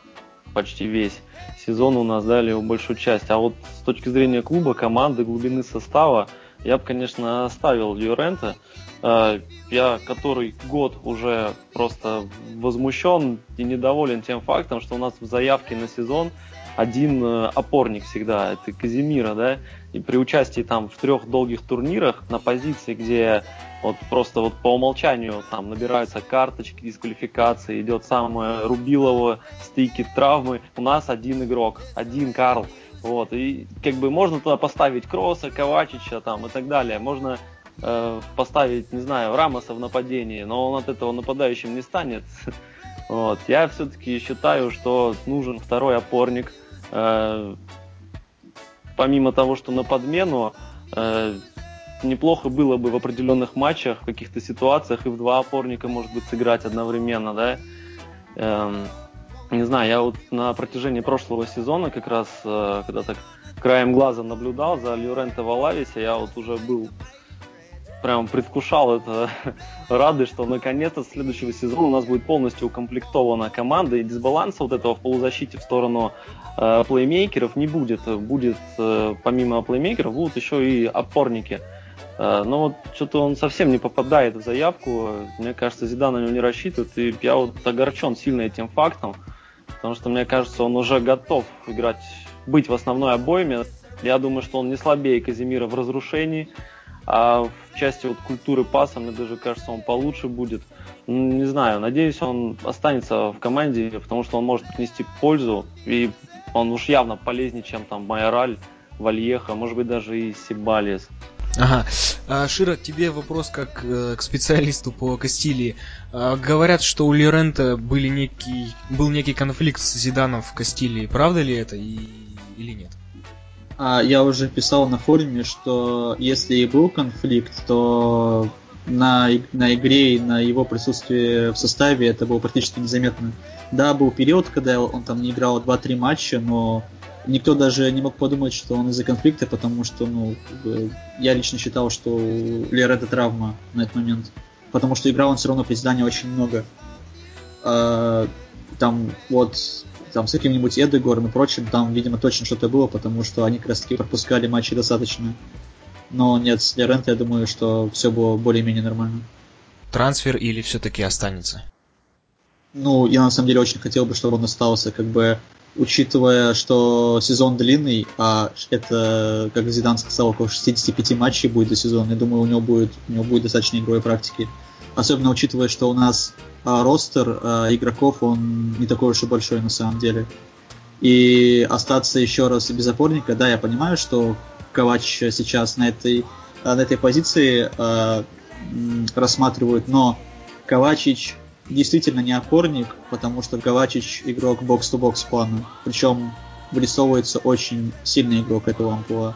почти весь сезон у нас дали его большую часть. А вот с точки зрения клуба, команды, глубины состава, я бы, конечно, оставил Льюрента. Э, я который год уже просто возмущен и недоволен тем фактом, что у нас в заявке на сезон один э, опорник всегда, это Казимира, да, и при участии там в трех долгих турнирах на позиции, где вот просто вот по умолчанию там набираются карточки дисквалификации, идет самое Рубилово, стыки, травмы, у нас один игрок, один Карл, вот, и как бы можно туда поставить Кросса, Ковачича там и так далее. Можно э, поставить, не знаю, Рамоса в нападении, но он от этого нападающим не станет. Вот. Я все-таки считаю, что нужен второй опорник. Э, помимо того, что на подмену, э, неплохо было бы в определенных матчах, в каких-то ситуациях и в два опорника, может быть, сыграть одновременно, да. Эм, не знаю, я вот на протяжении прошлого сезона как раз, когда так краем глаза наблюдал за Льюренто Валависа, я вот уже был прям предвкушал это рады, что наконец-то следующего сезона у нас будет полностью укомплектована команда и дисбаланса вот этого в полузащите в сторону э, плеймейкеров не будет. Будет э, помимо плеймейкеров будут еще и опорники. Э, но вот что-то он совсем не попадает в заявку. Мне кажется, Зидан на него не рассчитывает. И я вот огорчен сильно этим фактом потому что, мне кажется, он уже готов играть, быть в основной обойме. Я думаю, что он не слабее Казимира в разрушении, а в части вот культуры паса, мне даже кажется, он получше будет. Не знаю, надеюсь, он останется в команде, потому что он может принести пользу, и он уж явно полезнее, чем там Майораль, Вальеха, может быть, даже и Сибалис. Ага. А, Шира, тебе вопрос как э, к специалисту по Кастилии. А, говорят, что у Лорента были некий, был некий конфликт с Зиданом в Кастилии. Правда ли это и, или нет? А, я уже писал на форуме, что если и был конфликт, то на, на игре и на его присутствии в составе это было практически незаметно. Да, был период, когда он там не играл 2-3 матча, но никто даже не мог подумать, что он из-за конфликта, потому что, ну, я лично считал, что у это травма на этот момент. потому что играл он все равно при очень много. А, там вот там с каким-нибудь Эдегором и прочим, там, видимо, точно что-то было, потому что они как раз таки пропускали матчи достаточно. Но нет, с Леренто, я думаю, что все было более-менее нормально. Трансфер или все-таки останется? Ну, я на самом деле очень хотел бы, чтобы он остался, как бы, учитывая, что сезон длинный, а это, как Зидан сказал, около 65 матчей будет за сезон, я думаю, у него будет, у него будет достаточно игровой практики. Особенно учитывая, что у нас а, ростер а, игроков, он не такой уж и большой на самом деле. И остаться еще раз без опорника, да, я понимаю, что Ковач сейчас на этой, на этой позиции а, рассматривают, но Ковачич действительно не опорник, потому что Ковачич игрок бокс-то-бокс плана. Причем вырисовывается очень сильный игрок этого амплуа.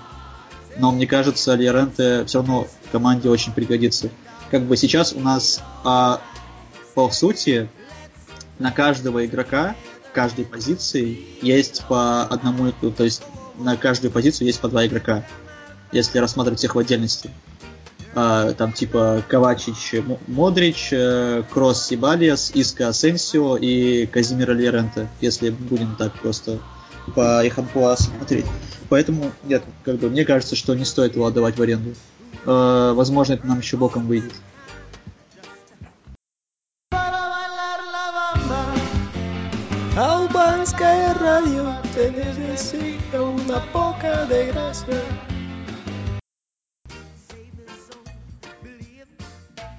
Но мне кажется, Лиоренте все равно команде очень пригодится. Как бы сейчас у нас, а, по сути, на каждого игрока каждой позиции есть по одному, то есть на каждую позицию есть по два игрока, если рассматривать их в отдельности. А, там типа Ковачич Модрич, э, Кросс Сибалиас, Иска Асенсио и Казимира Леренте, если будем так просто по их амплуа смотреть. Поэтому, нет, как бы мне кажется, что не стоит его отдавать в аренду. Э, возможно, это нам еще боком выйдет. Албанское радио, necesito una poca de gracia.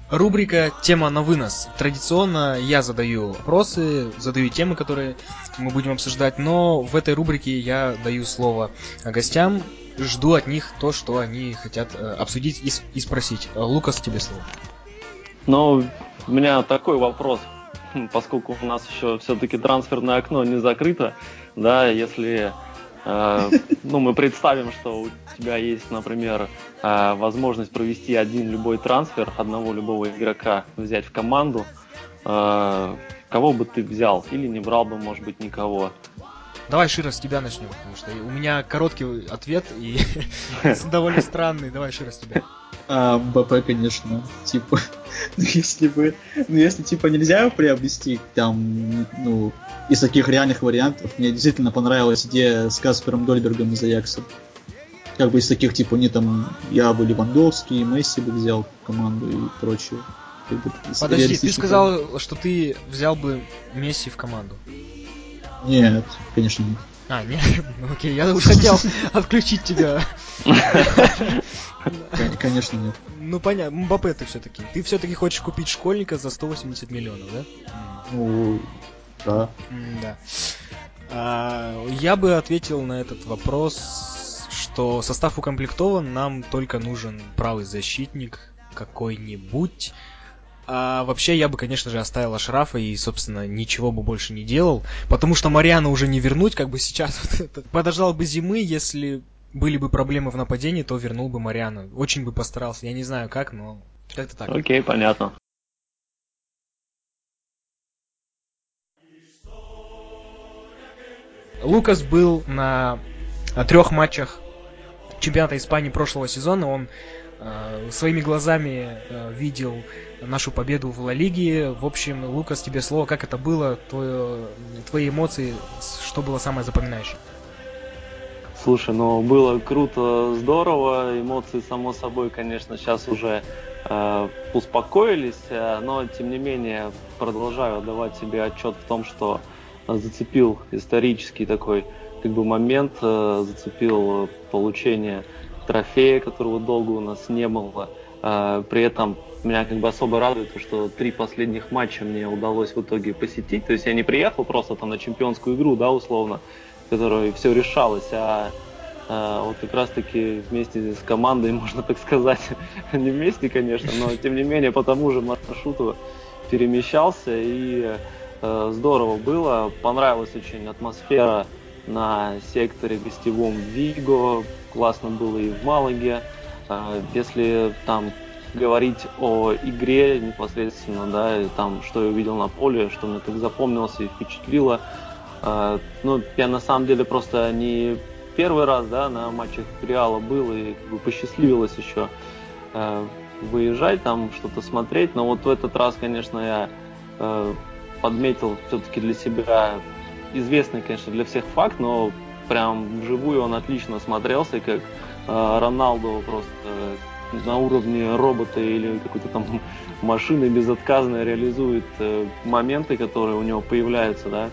Рубрика «Тема на вынос». Традиционно я задаю вопросы, задаю темы, которые мы будем обсуждать, но в этой рубрике я даю слово гостям, жду от них то, что они хотят э, обсудить и, и спросить. Лукас, тебе слово. Ну, у меня такой вопрос, поскольку у нас еще все-таки трансферное окно не закрыто, да, если ну, мы представим, что у тебя есть, например, э, возможность провести один любой трансфер одного любого игрока взять в команду. Э, кого бы ты взял? Или не брал бы, может быть, никого? Давай, Шира, с тебя начнем, потому что у меня короткий ответ и довольно странный. Давай, Шира, с тебя. А, МБП, конечно, типа, ну если бы, ну если типа нельзя приобрести там, ну, из таких реальных вариантов, мне действительно понравилась идея с Каспером Дольбергом из Аякса. Как бы из таких, типа, не там, я бы Левандовский, Месси бы взял команду и прочее. Подожди, ты сказал, что ты взял бы Месси в команду. Нет, конечно нет. А, нет? Ну окей, я уже хотел отключить тебя. Конечно нет. Ну понятно, Мбаппе ты все-таки. Ты все-таки хочешь купить школьника за 180 миллионов, да? Ну, да. Да. А, я бы ответил на этот вопрос, что состав укомплектован, нам только нужен правый защитник какой-нибудь. А вообще я бы, конечно же, оставил Ашрафа и, собственно, ничего бы больше не делал, потому что Мариана уже не вернуть, как бы сейчас. Подождал бы зимы, если были бы проблемы в нападении, то вернул бы Мариана. Очень бы постарался. Я не знаю как, но как-то так. Окей, понятно. Лукас был на трех матчах чемпионата Испании прошлого сезона. Он э, своими глазами э, видел нашу победу в Ла Лиге. В общем, Лукас, тебе слово, как это было, твое, твои эмоции, что было самое запоминающее? Слушай, ну было круто, здорово, эмоции, само собой, конечно, сейчас уже э, успокоились, э, но тем не менее продолжаю давать себе отчет в том, что зацепил исторический такой как бы момент, э, зацепил получение трофея, которого долго у нас не было. Э, при этом меня как бы особо радует, что три последних матча мне удалось в итоге посетить. То есть я не приехал просто там на чемпионскую игру, да, условно, в которой все решалось, а, а вот как раз-таки вместе с командой, можно так сказать, не вместе, конечно, но тем не менее по тому же маршруту перемещался и э, здорово было, понравилась очень атмосфера на секторе гостевом Виго, классно было и в Малаге. Э, если там говорить о игре непосредственно, да, и там, что я увидел на поле, что мне так запомнилось и впечатлило. Э, ну, я на самом деле просто не первый раз, да, на матчах Реала был и как бы посчастливилось еще э, выезжать, там что-то смотреть. Но вот в этот раз, конечно, я э, подметил все-таки для себя известный, конечно, для всех факт, но прям вживую он отлично смотрелся, как э, Роналду просто на уровне робота или какой-то там машины безотказно реализует э, моменты, которые у него появляются, да.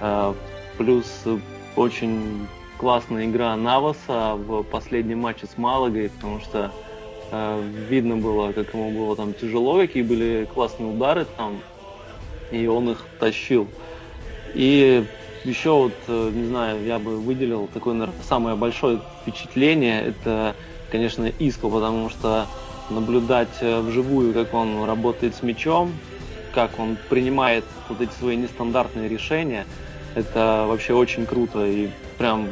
Э, плюс очень классная игра Наваса в последнем матче с Малагой, потому что э, видно было, как ему было там тяжело, какие были классные удары там, и он их тащил. И еще вот, не знаю, я бы выделил такое, наверное, самое большое впечатление, это, конечно, Иско, потому что наблюдать э, вживую, как он работает с мячом, как он принимает вот эти свои нестандартные решения, это вообще очень круто и прям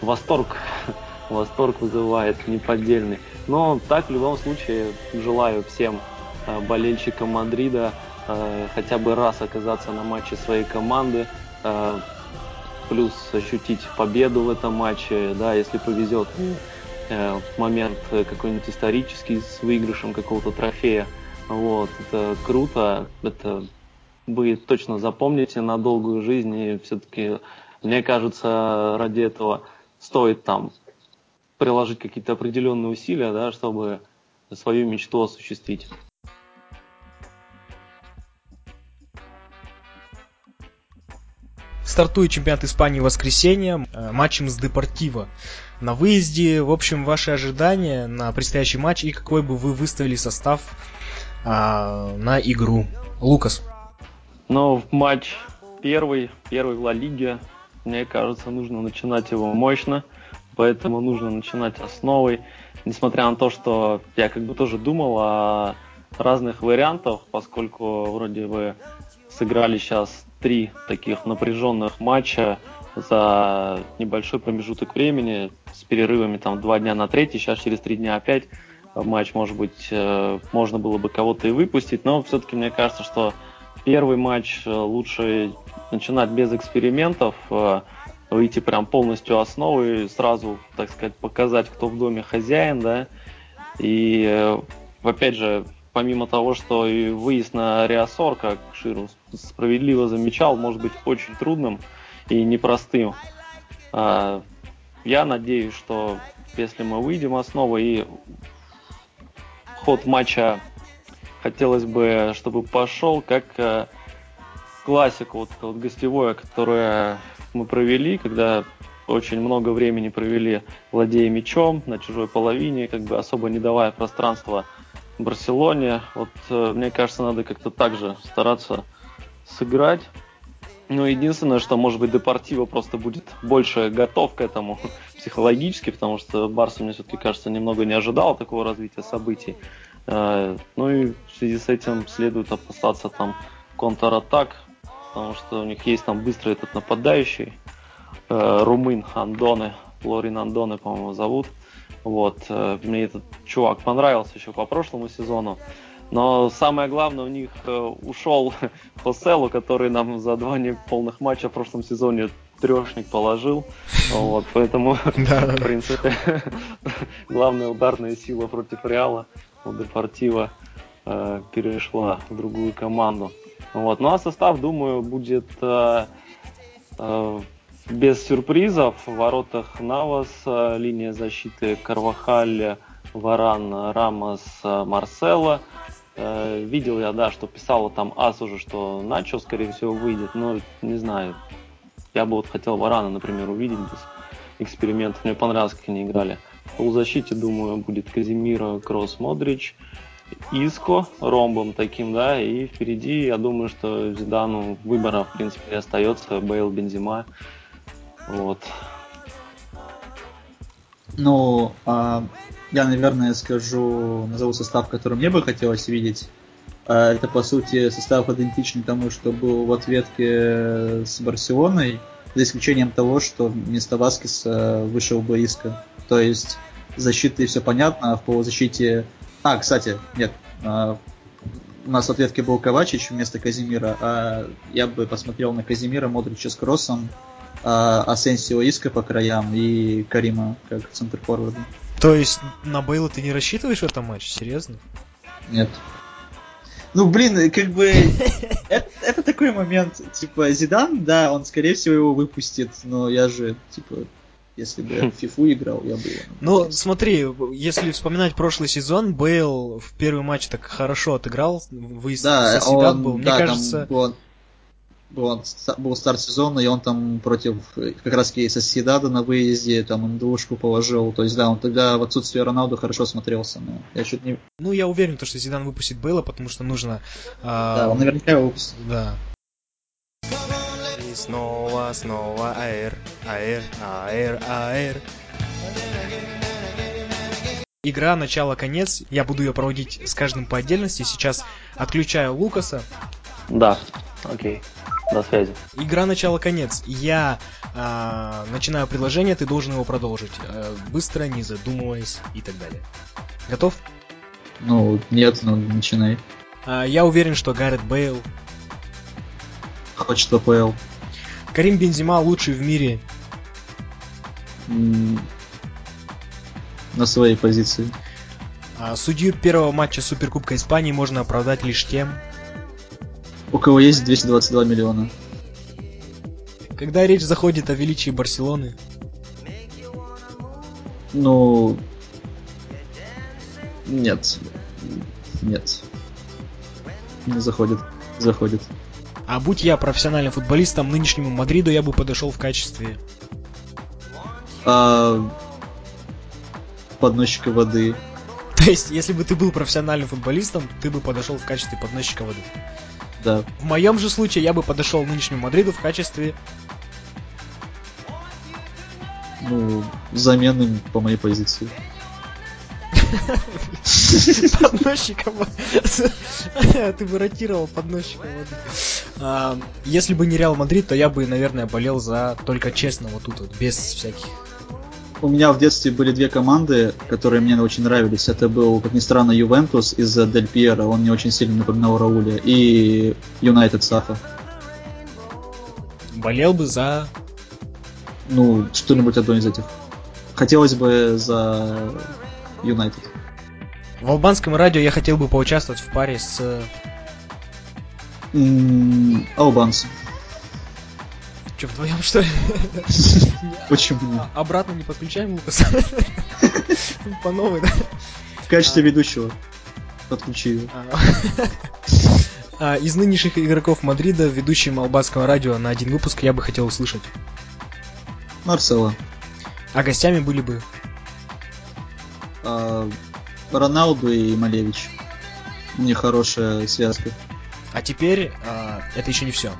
восторг, восторг вызывает неподдельный. Но так в любом случае желаю всем э, болельщикам Мадрида э, хотя бы раз оказаться на матче своей команды, плюс ощутить победу в этом матче, да, если повезет в момент какой-нибудь исторический с выигрышем какого-то трофея. Вот, это круто, это вы точно запомните на долгую жизнь, и все-таки, мне кажется, ради этого стоит там приложить какие-то определенные усилия, да, чтобы свою мечту осуществить. Стартует чемпионат Испании в воскресенье э, матчем с Депортиво. На выезде, в общем, ваши ожидания на предстоящий матч и какой бы вы выставили состав а, на игру. Лукас. Ну, матч первый, первый в Ла Лиге, мне кажется, нужно начинать его мощно, поэтому нужно начинать основой. Несмотря на то, что я как бы тоже думал о разных вариантах, поскольку вроде бы сыграли сейчас три таких напряженных матча за небольшой промежуток времени с перерывами там два дня на третий, сейчас через три дня опять матч, может быть, э, можно было бы кого-то и выпустить, но все-таки мне кажется, что первый матч э, лучше начинать без экспериментов, э, выйти прям полностью основы, сразу, так сказать, показать, кто в доме хозяин, да. И опять же, помимо того, что и выезд на Реасор, как Ширу справедливо замечал, может быть очень трудным и непростым. А, я надеюсь, что если мы выйдем основой и ход матча хотелось бы, чтобы пошел как э, классика, вот, вот гостевое, которое мы провели, когда очень много времени провели владея мячом на чужой половине, как бы особо не давая пространства Барселоне. Вот э, мне кажется, надо как-то так же стараться сыграть. Ну, единственное, что, может быть, Депортиво просто будет больше готов к этому психологически, потому что Барса, мне все-таки кажется, немного не ожидал такого развития событий. Э, ну и в связи с этим следует опасаться там контратак, потому что у них есть там быстрый этот нападающий, э, румын Андоне, Лорин Андоне, по-моему, зовут. Вот, э, мне этот чувак понравился еще по прошлому сезону. Но самое главное, у них ушел Хоселу, который нам за два неполных матча в прошлом сезоне трешник положил. Вот, поэтому, в принципе, главная ударная сила против Реала у Депортива э, перешла в другую команду. Вот. Ну а состав, думаю, будет э, э, без сюрпризов. В воротах Навас, э, линия защиты Карвахаль, Варан, Рамос, э, Марсело. Э, видел я, да, что писала там Ас уже, что Начо, скорее всего, выйдет, но не знаю. Я бы вот хотел Варана, например, увидеть без экспериментов. Мне понравилось, как они играли. В полузащите, думаю, будет Казимира, Кросс, Модрич, Иско ромбом таким, да, и впереди, я думаю, что Зидану выбора, в принципе, остается Бейл, Бензима, вот. Ну, а, я, наверное, скажу, назову состав, который мне бы хотелось видеть. А, это, по сути, состав идентичный тому, что был в ответке с Барселоной, за исключением того, что вместо Васкиса вышел бы Иска. То есть защиты все понятно, а в полузащите... А, кстати, нет, а, у нас в ответке был Ковачич вместо Казимира, а я бы посмотрел на Казимира, Модрича с Кроссом, Асенсио Иска по краям и Карима как центр форварда. То есть на Бейла ты не рассчитываешь в этом матче? Серьезно? Нет. Ну, блин, как бы... это, это такой момент, типа, Зидан, да, он, скорее всего, его выпустит, но я же, типа, если бы я в фифу играл, я бы. Ну, смотри, если вспоминать прошлый сезон, Бейл в первый матч так хорошо отыграл, выезд Да, он, был. Мне да, кажется, там был, был, был старт сезона, и он там против э, как раз Соседада на выезде, там он двушку положил. То есть, да, он тогда в отсутствие Роналду хорошо смотрелся, но я чуть не... ну я уверен, то, что Зидан выпустит Бейла, потому что нужно... а, Да, он наверняка его выпустит. Да. И снова, снова аэр, аэр, аэр, аэр. Игра начало-конец. Я буду ее проводить с каждым по отдельности. Сейчас отключаю Лукаса. Да, окей. До связи. Игра начало-конец. Я а, начинаю предложение, ты должен его продолжить. Э, быстро, не задумываясь и так далее. Готов? Ну, нет, ну, начинай. А, я уверен, что Гаррет Бейл, Хочет АПЛ. Карим Бензима лучший в мире. На своей позиции. А, судью первого матча Суперкубка Испании можно оправдать лишь тем, У кого есть 222 миллиона. когда речь заходит о величии Барселоны. Ну... Нет. Нет. Не заходит. Заходит. А будь я профессиональным футболистом, нынешнему Мадриду я бы подошел в качестве... А... Подносчика воды. То есть, если бы ты был профессиональным футболистом, ты бы подошел в качестве подносчика воды. Да. В моем же случае я бы подошел к нынешнему Мадриду в качестве... Ну, замены по моей позиции. подносчика воды. Ты бы ротировал подносчика воды. А, Если бы не Реал Мадрид, то я бы, наверное, болел за только честно вот тут вот, без всяких У меня в детстве были две команды, которые мне очень нравились. Это был, как ни странно, Ювентус из-за Дель Пьера. Он мне очень сильно напоминал Рауля. И Юнайтед САФа. болел бы за... Ну, что-нибудь одно из этих. Хотелось бы за Юнайтед. В албанском радио я хотел бы поучаствовать в паре с... М, Албанцы. Че, вдвоем что ли? Почему? А- Обратно не подключаем Лукаса? По новой, да? В качестве ведущего. Подключи его. А, Из нынешних игроков Мадрида, ведущим албанского радио на один выпуск я бы хотел услышать. Марсела. А гостями были бы А, Роналду и Малевич. У них хорошая связка. А теперь а, это еще не все.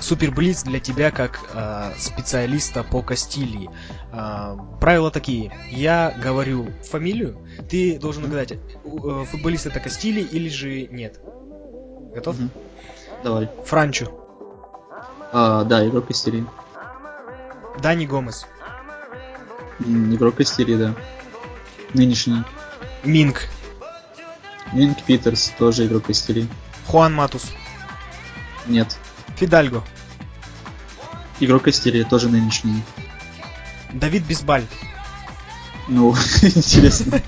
Супер Блиц для тебя как а, специалиста по Кастилии. А, правила такие. Я говорю фамилию, ты должен угадать, э, футболист это Кастилии или же нет. Готов? Мгм. Давай. Франчо, А, да, игрок Костерии. Дани Гомес, М, Игрок Костерии, да. Нынешний. Минг, Минк Питерс, тоже игрок Костерии. Хуан Матус, Нет. Фидальго, Игрок Костерии, тоже нынешний. Давид Бисбаль, Ну, интересно.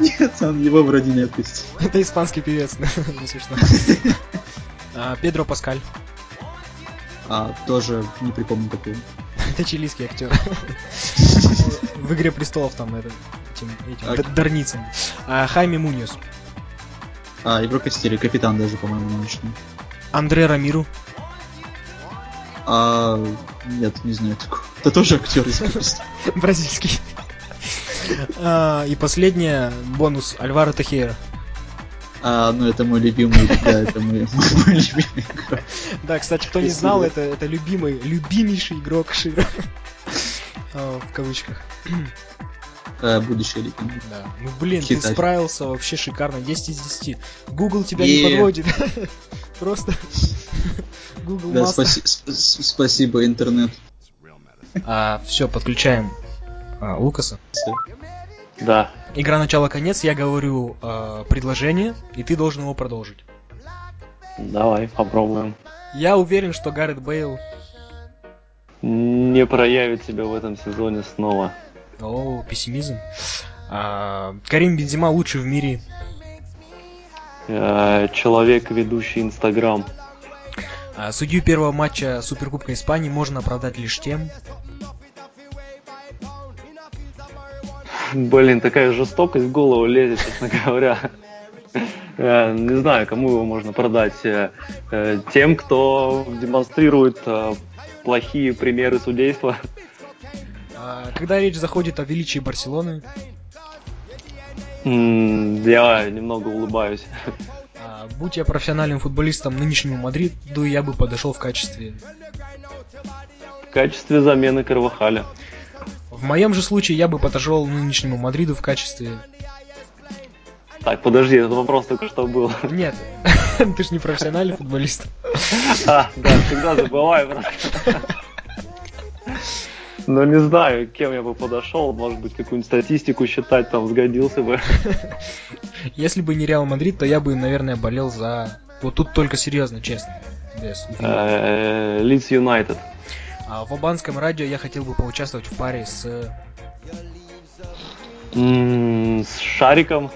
Нет, он его вроде не отпустил. это испанский певец, не смешно. А, Педро Паскаль, А, тоже не припомню такого. это чилийский актер. В Игре престолов там это, этим, этим, А- д- Дарницем. А, игрок Костерии, капитан даже, по-моему, нынешний. Андре Рамиру, А, нет, не знаю такого. Это тоже актер из бразильский. А, И последнее, бонус, Альваро Техера. А, ну это мой любимый, да, это мой, мой любимый игрок. Да, кстати, кто не знал, это, это любимый, любимейший игрок Шира. В кавычках. Будущая легенда. Да. Ну блин, ты Хитач. справился вообще шикарно. 10 из 10. Google тебя не Е. подводит. Просто Google Да, спасибо, интернет. А, все, подключаем а, Лукаса. Да. Игра начало-конец, я говорю а, предложение, и ты должен его продолжить. Давай, попробуем. Я уверен, что Гаррет Бейл Не проявит себя в этом сезоне снова. О, пессимизм. А, Карим Бензима лучший в мире. Э, Человек, ведущий Инстаграм. А, Судью первого матча Суперкубка Испании можно оправдать лишь тем. Блин, такая жестокость в голову лезет, честно говоря. Э, Не знаю, кому его можно продать. Э, Тем, кто демонстрирует плохие примеры судейства. А, Когда речь заходит о величии Барселоны, Я немного улыбаюсь. а, будь я профессиональным футболистом нынешнему Мадриду, я бы подошел в качестве... В качестве замены Карвахаля. В моем же случае я бы подошел нынешнему Мадриду в качестве... Так, подожди, этот вопрос только что был. Нет, ты же не профессиональный футболист. А, да, всегда забываю просто. Ну, не знаю, кем я бы подошел. Может быть, какую-нибудь статистику считать там сгодился бы. Если бы не Реал Мадрид, то я бы, наверное, болел за... Вот тут только серьезно, честно. Э, Лидс Юнайтед. А в албанском радио я хотел бы поучаствовать в паре с... М, С Шариком.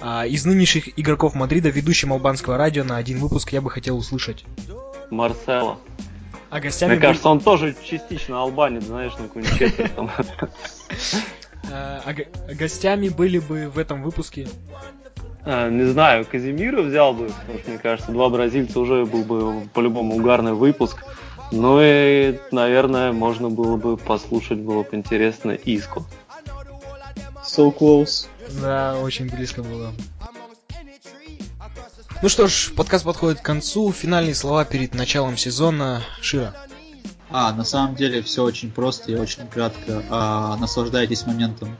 а, из нынешних игроков Мадрида ведущим албанского радио на один выпуск я бы хотел услышать. Марсело. А гостями Мне были- кажется, он тоже частично албанец, знаешь, на какую-нибудь четверть там. а, а го- гостями были бы в этом выпуске А, Не знаю, Казимира взял бы, потому что, мне кажется, два бразильца уже был бы по-любому угарный выпуск. Ну и, наверное, можно было бы послушать, было бы интересно, Иску. So close. Да, очень близко было. Ну что ж, подкаст подходит к концу. Финальные слова перед началом сезона. Шира. А, на самом деле все очень просто и очень кратко. А, наслаждайтесь моментом.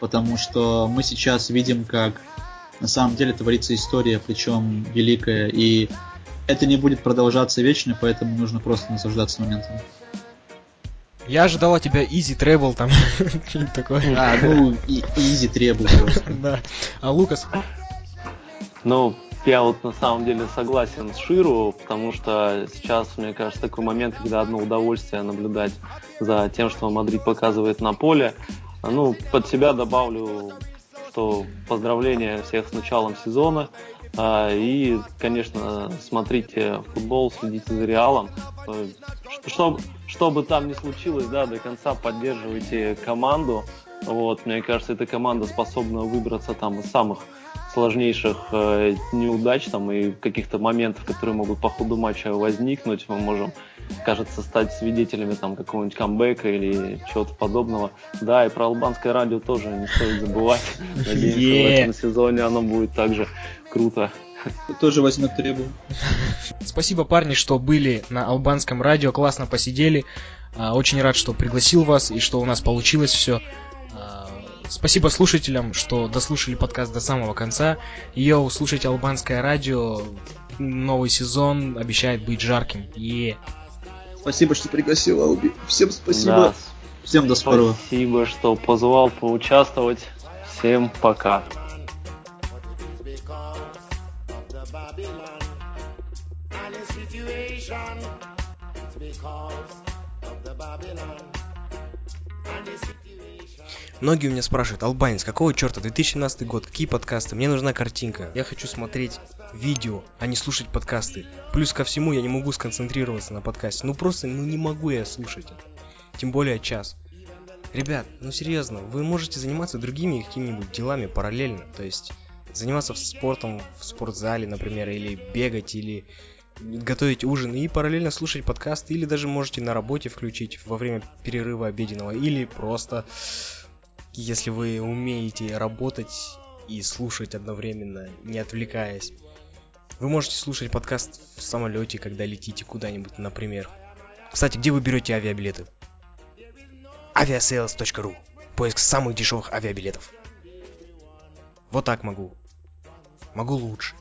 Потому что мы сейчас видим, как на самом деле творится история, причем великая. И это не будет продолжаться вечно, поэтому нужно просто наслаждаться моментом. Я ожидал от тебя easy требл там. что-нибудь такое. А, ну, и, easy требл просто. Да. А Лукас? Ну, я вот на самом деле согласен с Ширу, потому что сейчас, мне кажется, такой момент, когда одно удовольствие наблюдать за тем, что Мадрид показывает на поле. Ну, под себя добавлю, что поздравления всех с началом сезона. А, И, конечно, смотрите футбол, следите за Реалом. Что, что бы там ни случилось, да, до конца поддерживайте команду. Вот, мне кажется, эта команда способна выбраться там из самых сложнейших э, неудач там и каких-то моментов, которые могут по ходу матча возникнуть. Мы можем, кажется, стать свидетелями там какого-нибудь камбэка или чего-то подобного. Да, и про албанское радио тоже не стоит забывать. Надеемся, в Е. этом сезоне оно будет также круто. Тоже возьмет требую. Спасибо, парни, что были на албанском радио, классно посидели. А, Очень рад, что пригласил вас и что у нас получилось все. Спасибо слушателям, что дослушали подкаст до самого конца. Йоу, слушайте албанское радио. Новый сезон обещает быть жарким. Е. Спасибо, что пригласил, Алби. Всем Да, спасибо. Всем до скорого. Спасибо, что позвал поучаствовать. Всем пока. Многие у меня спрашивают, Албанец, какого черта, 2017 год, какие подкасты, мне нужна картинка. Я хочу смотреть видео, а не слушать подкасты. Плюс ко всему я не могу сконцентрироваться на подкасте. Ну просто, ну не могу я слушать это. Тем более час. Ребят, ну серьезно, вы можете заниматься другими какими-нибудь делами параллельно. То есть заниматься спортом в спортзале, например, или бегать, или готовить ужин и параллельно слушать подкасты, или даже можете на работе включить во время перерыва обеденного, или просто, если вы умеете работать и слушать одновременно, не отвлекаясь. Вы можете слушать подкаст в самолете, когда летите куда-нибудь, например. Кстати, где вы берете авиабилеты? aviasales.ru Поиск самых дешевых авиабилетов. Вот так могу. Могу лучше.